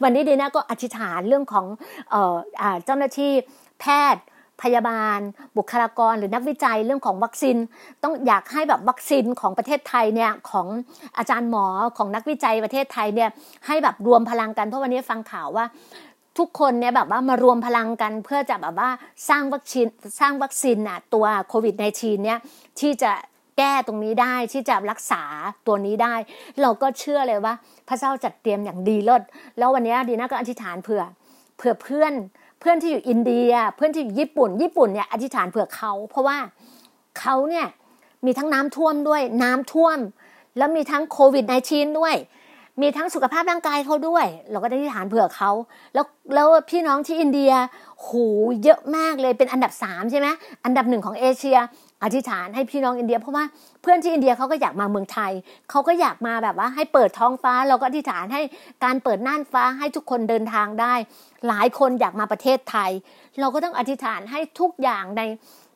B: วันนี้ดีนะก็อธิษฐานเรื่องของเจ้าหน้าที่แพทย์พยาบาล บุคลากรหรือนักวิจัยเรื่องของวัคซีน ต้องอยากให้แบบวัคซีนของประเทศไทยเนี่ยของอาจารย์หมอของนักวิจัยประเทศไทยเนี่ยให้แบบรวมพลังกันเพราะวันนี้ฟังข่าวว่าทุกคนเนี่ยแบบว่ามารวมพลังกันเพื่อจะแบบว่าสร้างวัคซีนสร้างวัคซีนอะตัวโควิด -19 เนี่ยที่จะ แก้ตรงนี้ได้ที่จะรักษาตัวนี้ได้ เราก็เชื่อเลยว่า พระเจ้าจัดเตรียมอย่างดีเลิศแล้ววันนี้ดีน่าก็อธิษฐานเผื่อเผื่อเพื่อนเพื่อนที่อยู่อินเดีย เพื่อนที่อยู่ญี่ปุ่น ญี่ปุ่นเนี่ยอธิษฐานเผื่อเขา เพราะว่าเขาเนี่ยมีทั้งน้ำท่วมด้วยน้ำท่วม แล้วมีทั้งโควิด -19 ด้วย มีทั้งสุขภาพร่างกายเขาด้วย เราก็ได้ที่ฐานเผื่อเขา แล้วแล้วพี่น้องที่อินเดียโหเยอะมากเลยเป็นอันดับสามใช่ไหมอันดับหนึ่งของเอเชีย อธิษฐานให้พี่น้องอินเดีย เพราะว่าเพื่อนที่อินเดียเขาก็อยากมาเมืองไทยเขาก็อยากมาแบบว่าให้เปิดท้องฟ้า เราก็อธิษฐานให้การเปิดน่านฟ้าให้ทุกคนเดินทางได้ หลายคนอยากมาประเทศไทย เราก็ต้องอธิษฐานให้ทุกอย่างใน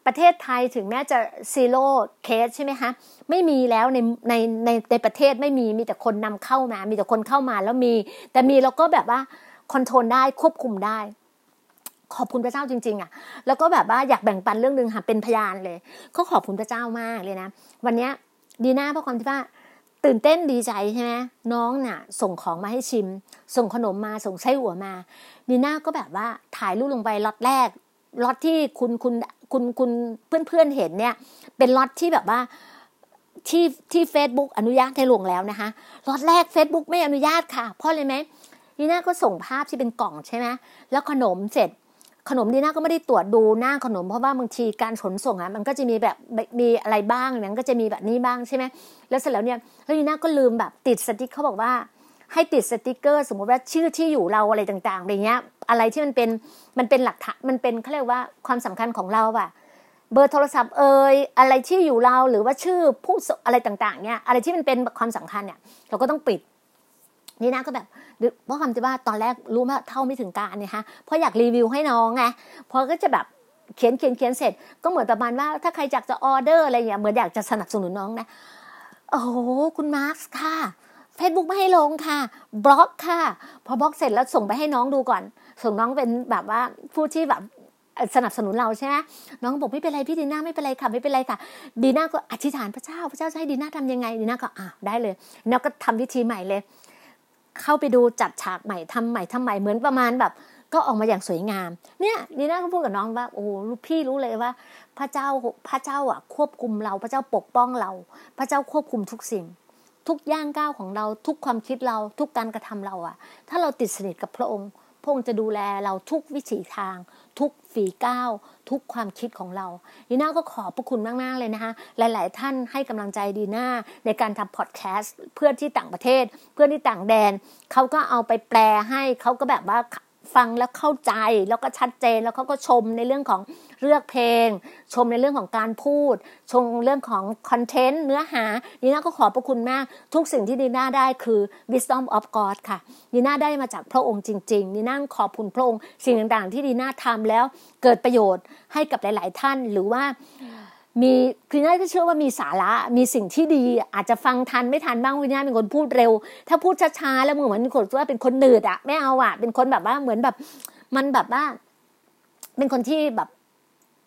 B: ประเทศไทยถึงแม้จะซีโร่เคสใช่ไหมคะไม่มีแล้วในในในในประเทศไม่มีมีแต่คนนำเข้ามา มีแต่คนเข้ามาแล้วมี แต่มีเราก็แบบว่าคอนโทรลได้ควบคุมได้ ขอบคุณพระเจ้าจริงๆอะ แล้วก็แบบว่าอยากแบ่งปันเรื่องหนึ่งค่ะเป็นพยานเลย ก็ขอบคุณพระเจ้ามากเลยนะ วันนี้ดีหน้าเพราะความที่ว่าตื่นเต้นดีใจใช่ไหมน้องน่ะ ส่งของมาให้ชิม ส่งขนมมาส่งไส้หัวมาดีน่าก็แบบว่าถ่ายรูปลงไปล็อตแรกล็อตที่คุณคุณคุณคุณเพื่อนเพื่อนเห็นเนี่ย เป็นล็อตที่แบบว่าที่ที่เฟซบุ๊กอนุญาตให้ลงแล้วนะคะล็อตแรก Facebook ไม่อนุญาตค่ะเพราะอะไรไหมดีน่าก็ส่งภาพที่เป็นกล่องใช่ไหมแล้วขนมเสร็จ ขนมดีน่าก็ไม่ได้ตรวจดูหน้าขนม เพราะว่าบางทีการขนส่งอะมันก็จะมีแบบมีอะไรบ้างนั้นก็จะมีแบบนี้บ้างใช่ไหมแล้วเสร็จแล้วเนี่ยแล้วดีน่าก็ลืมแบบติดสติ๊กเขาบอกว่าให้ติดสติกเกอร์ สมมติว่าชื่อที่อยู่เราอะไรต่างๆอะไรเงี้ย อะไรที่มันเป็นมันเป็นหลักฐานมันเป็นเขาเรียกว่าความสำคัญของเราอะเบอร์โทรศัพท์เอ่ยอะไรที่อยู่เราหรือว่าชื่อผู้อะไรต่างๆเนี่ยอะไรที่มันเป็นความสำคัญเนี่ยเราก็ต้องปิด นี่นะก็แบบเพราะคำที่ว่าตอนแรกรู้ว่าเท่าไม่ถึงการณ์เนี่ยฮะเพราะอยากรีวิวให้น้องไงพอก็จะแบบเขียนเขียนเขียนเสร็จ ก็เหมือนประมาณว่าถ้าใครอยากจะออเดอร์อะไรอย่างเงี้ยเหมือนอยากจะสนับสนุนน้องนะโอ้โหคุณมาร์คค่ะเฟซบุ๊กไม่ให้ลงค่ะ บล็อกค่ะ พอบล็อกเสร็จแล้วส่งไปให้น้องดูก่อน ส่งน้องเป็นแบบว่าผู้ที่แบบสนับสนุนเราใช่ไหมน้องบอกไม่เป็นไรพี่ดีน่าไม่เป็นไรค่ะไม่เป็นไรค่ะ ดีน่าก็อธิษฐานพระเจ้า พระเจ้าจะให้ดีน่าทำยังไงดีน่าก็อะได้เลยแล้วก็ทำวิธีใหม่เลย เข้าไปดูจัดฉากใหม่ทำใหม่ทำใหม่เหมือนประมาณแบบ ก็ออกมาอย่างสวยงาม เนี่ยนีน่าก็พูดกับน้องว่าโอ้พี่รู้เลยว่า พระเจ้าพระเจ้าอะ ควบคุมเรา พระเจ้าปกป้องเรา พระเจ้าควบคุมทุกสิ่ง ทุกย่างก้าวของเราทุกความคิดเราทุกการกระทำเราอะ ถ้าเราติดสนิทกับพระองค์พระองค์จะดูแลเราทุกวิถีทาง ทุกฝีก้าวทุกความคิดของเราดีน่าก็ขอบพระคุณมากๆเลยนะคะ หลายๆ ท่านให้กำลังใจดีน่าในการทำพอดแคสต์เพื่อนที่ต่างประเทศ เพื่อนที่ต่างแดน เขาก็เอาไปแปลให้เขาก็แบบว่า ฟังแล้วเข้าใจแล้วก็ชัดเจนแล้วเขาก็ชมในเรื่องของเลือกเพลง ชมในเรื่องของการพูด ชมเรื่องของคอนเทนต์เนื้อหาดีน่าก็ขอบพระคุณมาก ทุกสิ่งที่ดีน่าได้คือ wisdom of God ค่ะดีน่าได้มาจากพระองค์จริงๆดีน่าขอบคุณพระองค์สิ่งต่างๆ ที่ดีน่าทำแล้วเกิดประโยชน์ให้กับหลาย ๆ ท่าน หรือว่า มีคุณย่าก็เชื่อว่ามีสาระมีสิ่งที่ดี อาจจะฟังทันไม่ทันบ้างคุณย่าเป็นคนพูดเร็ว ถ้าพูดช้าๆแล้วเหมือนคนว่าเป็นคนหนืดอะไม่เอาอะเป็นคนแบบว่าเหมือนแบบ มันแบบว่า เป็นคนที่แบบ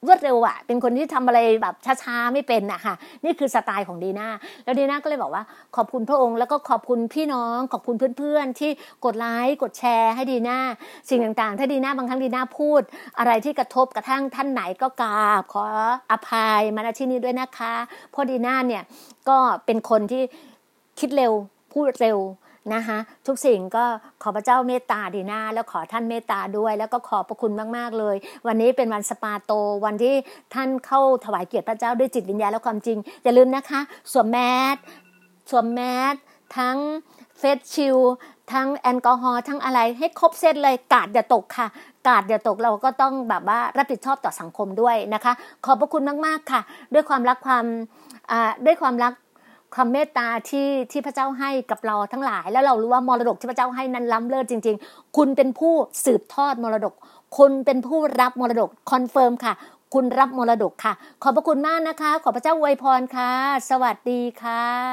B: รวดเร็วอะเป็นคนที่ทำอะไรแบบช้าๆไม่เป็นอะค่ะ นี่คือสไตล์ของดีน่าแล้วดีน่าก็เลยบอกว่าขอบคุณพระองค์แล้วก็ขอบคุณพี่น้องขอบคุณเพื่อนๆ ที่กดไลค์กดแชร์ให้ดีน่าสิ่งต่างๆ ถ้าดีน่าบางครั้งดีน่าพูด อะไรที่กระทบกระทั่งท่านไหนก็กราบขออภัยมาณที่นี้ด้วยนะคะเพราะดีน่าเนี่ยก็เป็นคนที่คิดเร็วพูดเร็ว นะคะทุกสิ่งก็ขอพระเจ้าเมตตาดีนาแล้วขอท่านเมตตาด้วย แล้วก็ขอบพระคุณมากๆเลย วันนี้เป็นวันสปาโต วันที่ท่านเข้าถวายเกียรติพระเจ้าด้วยจิตวิญญาณและความจริง อย่าลืมนะคะสวมแมสสวมแมสทั้งเฟสชิลทั้งแอลกอฮอล์ทั้งอะไรให้ครบเซตเลยกาดอย่าตกค่ะ การ์ดอย่าตกเราก็ต้องแบบว่ารับผิดชอบต่อสังคมด้วยนะคะ ขอบพระคุณมากๆค่ะ ด้วยความรักความด้วยความรัก ความเมตตาที่ที่พระเจ้าให้กับเราทั้งหลาย แล้วเรารู้ว่ามรดกที่พระเจ้าให้นั้นล้ำเลิศจริง ๆ คุณเป็นผู้สืบทอดมรดก คุณเป็นผู้รับมรดก confirm ค่ะ คุณรับมรดกค่ะ ขอบพระคุณมากนะคะ ขอพระเจ้าอวยพรค่ะ สวัสดีค่ะ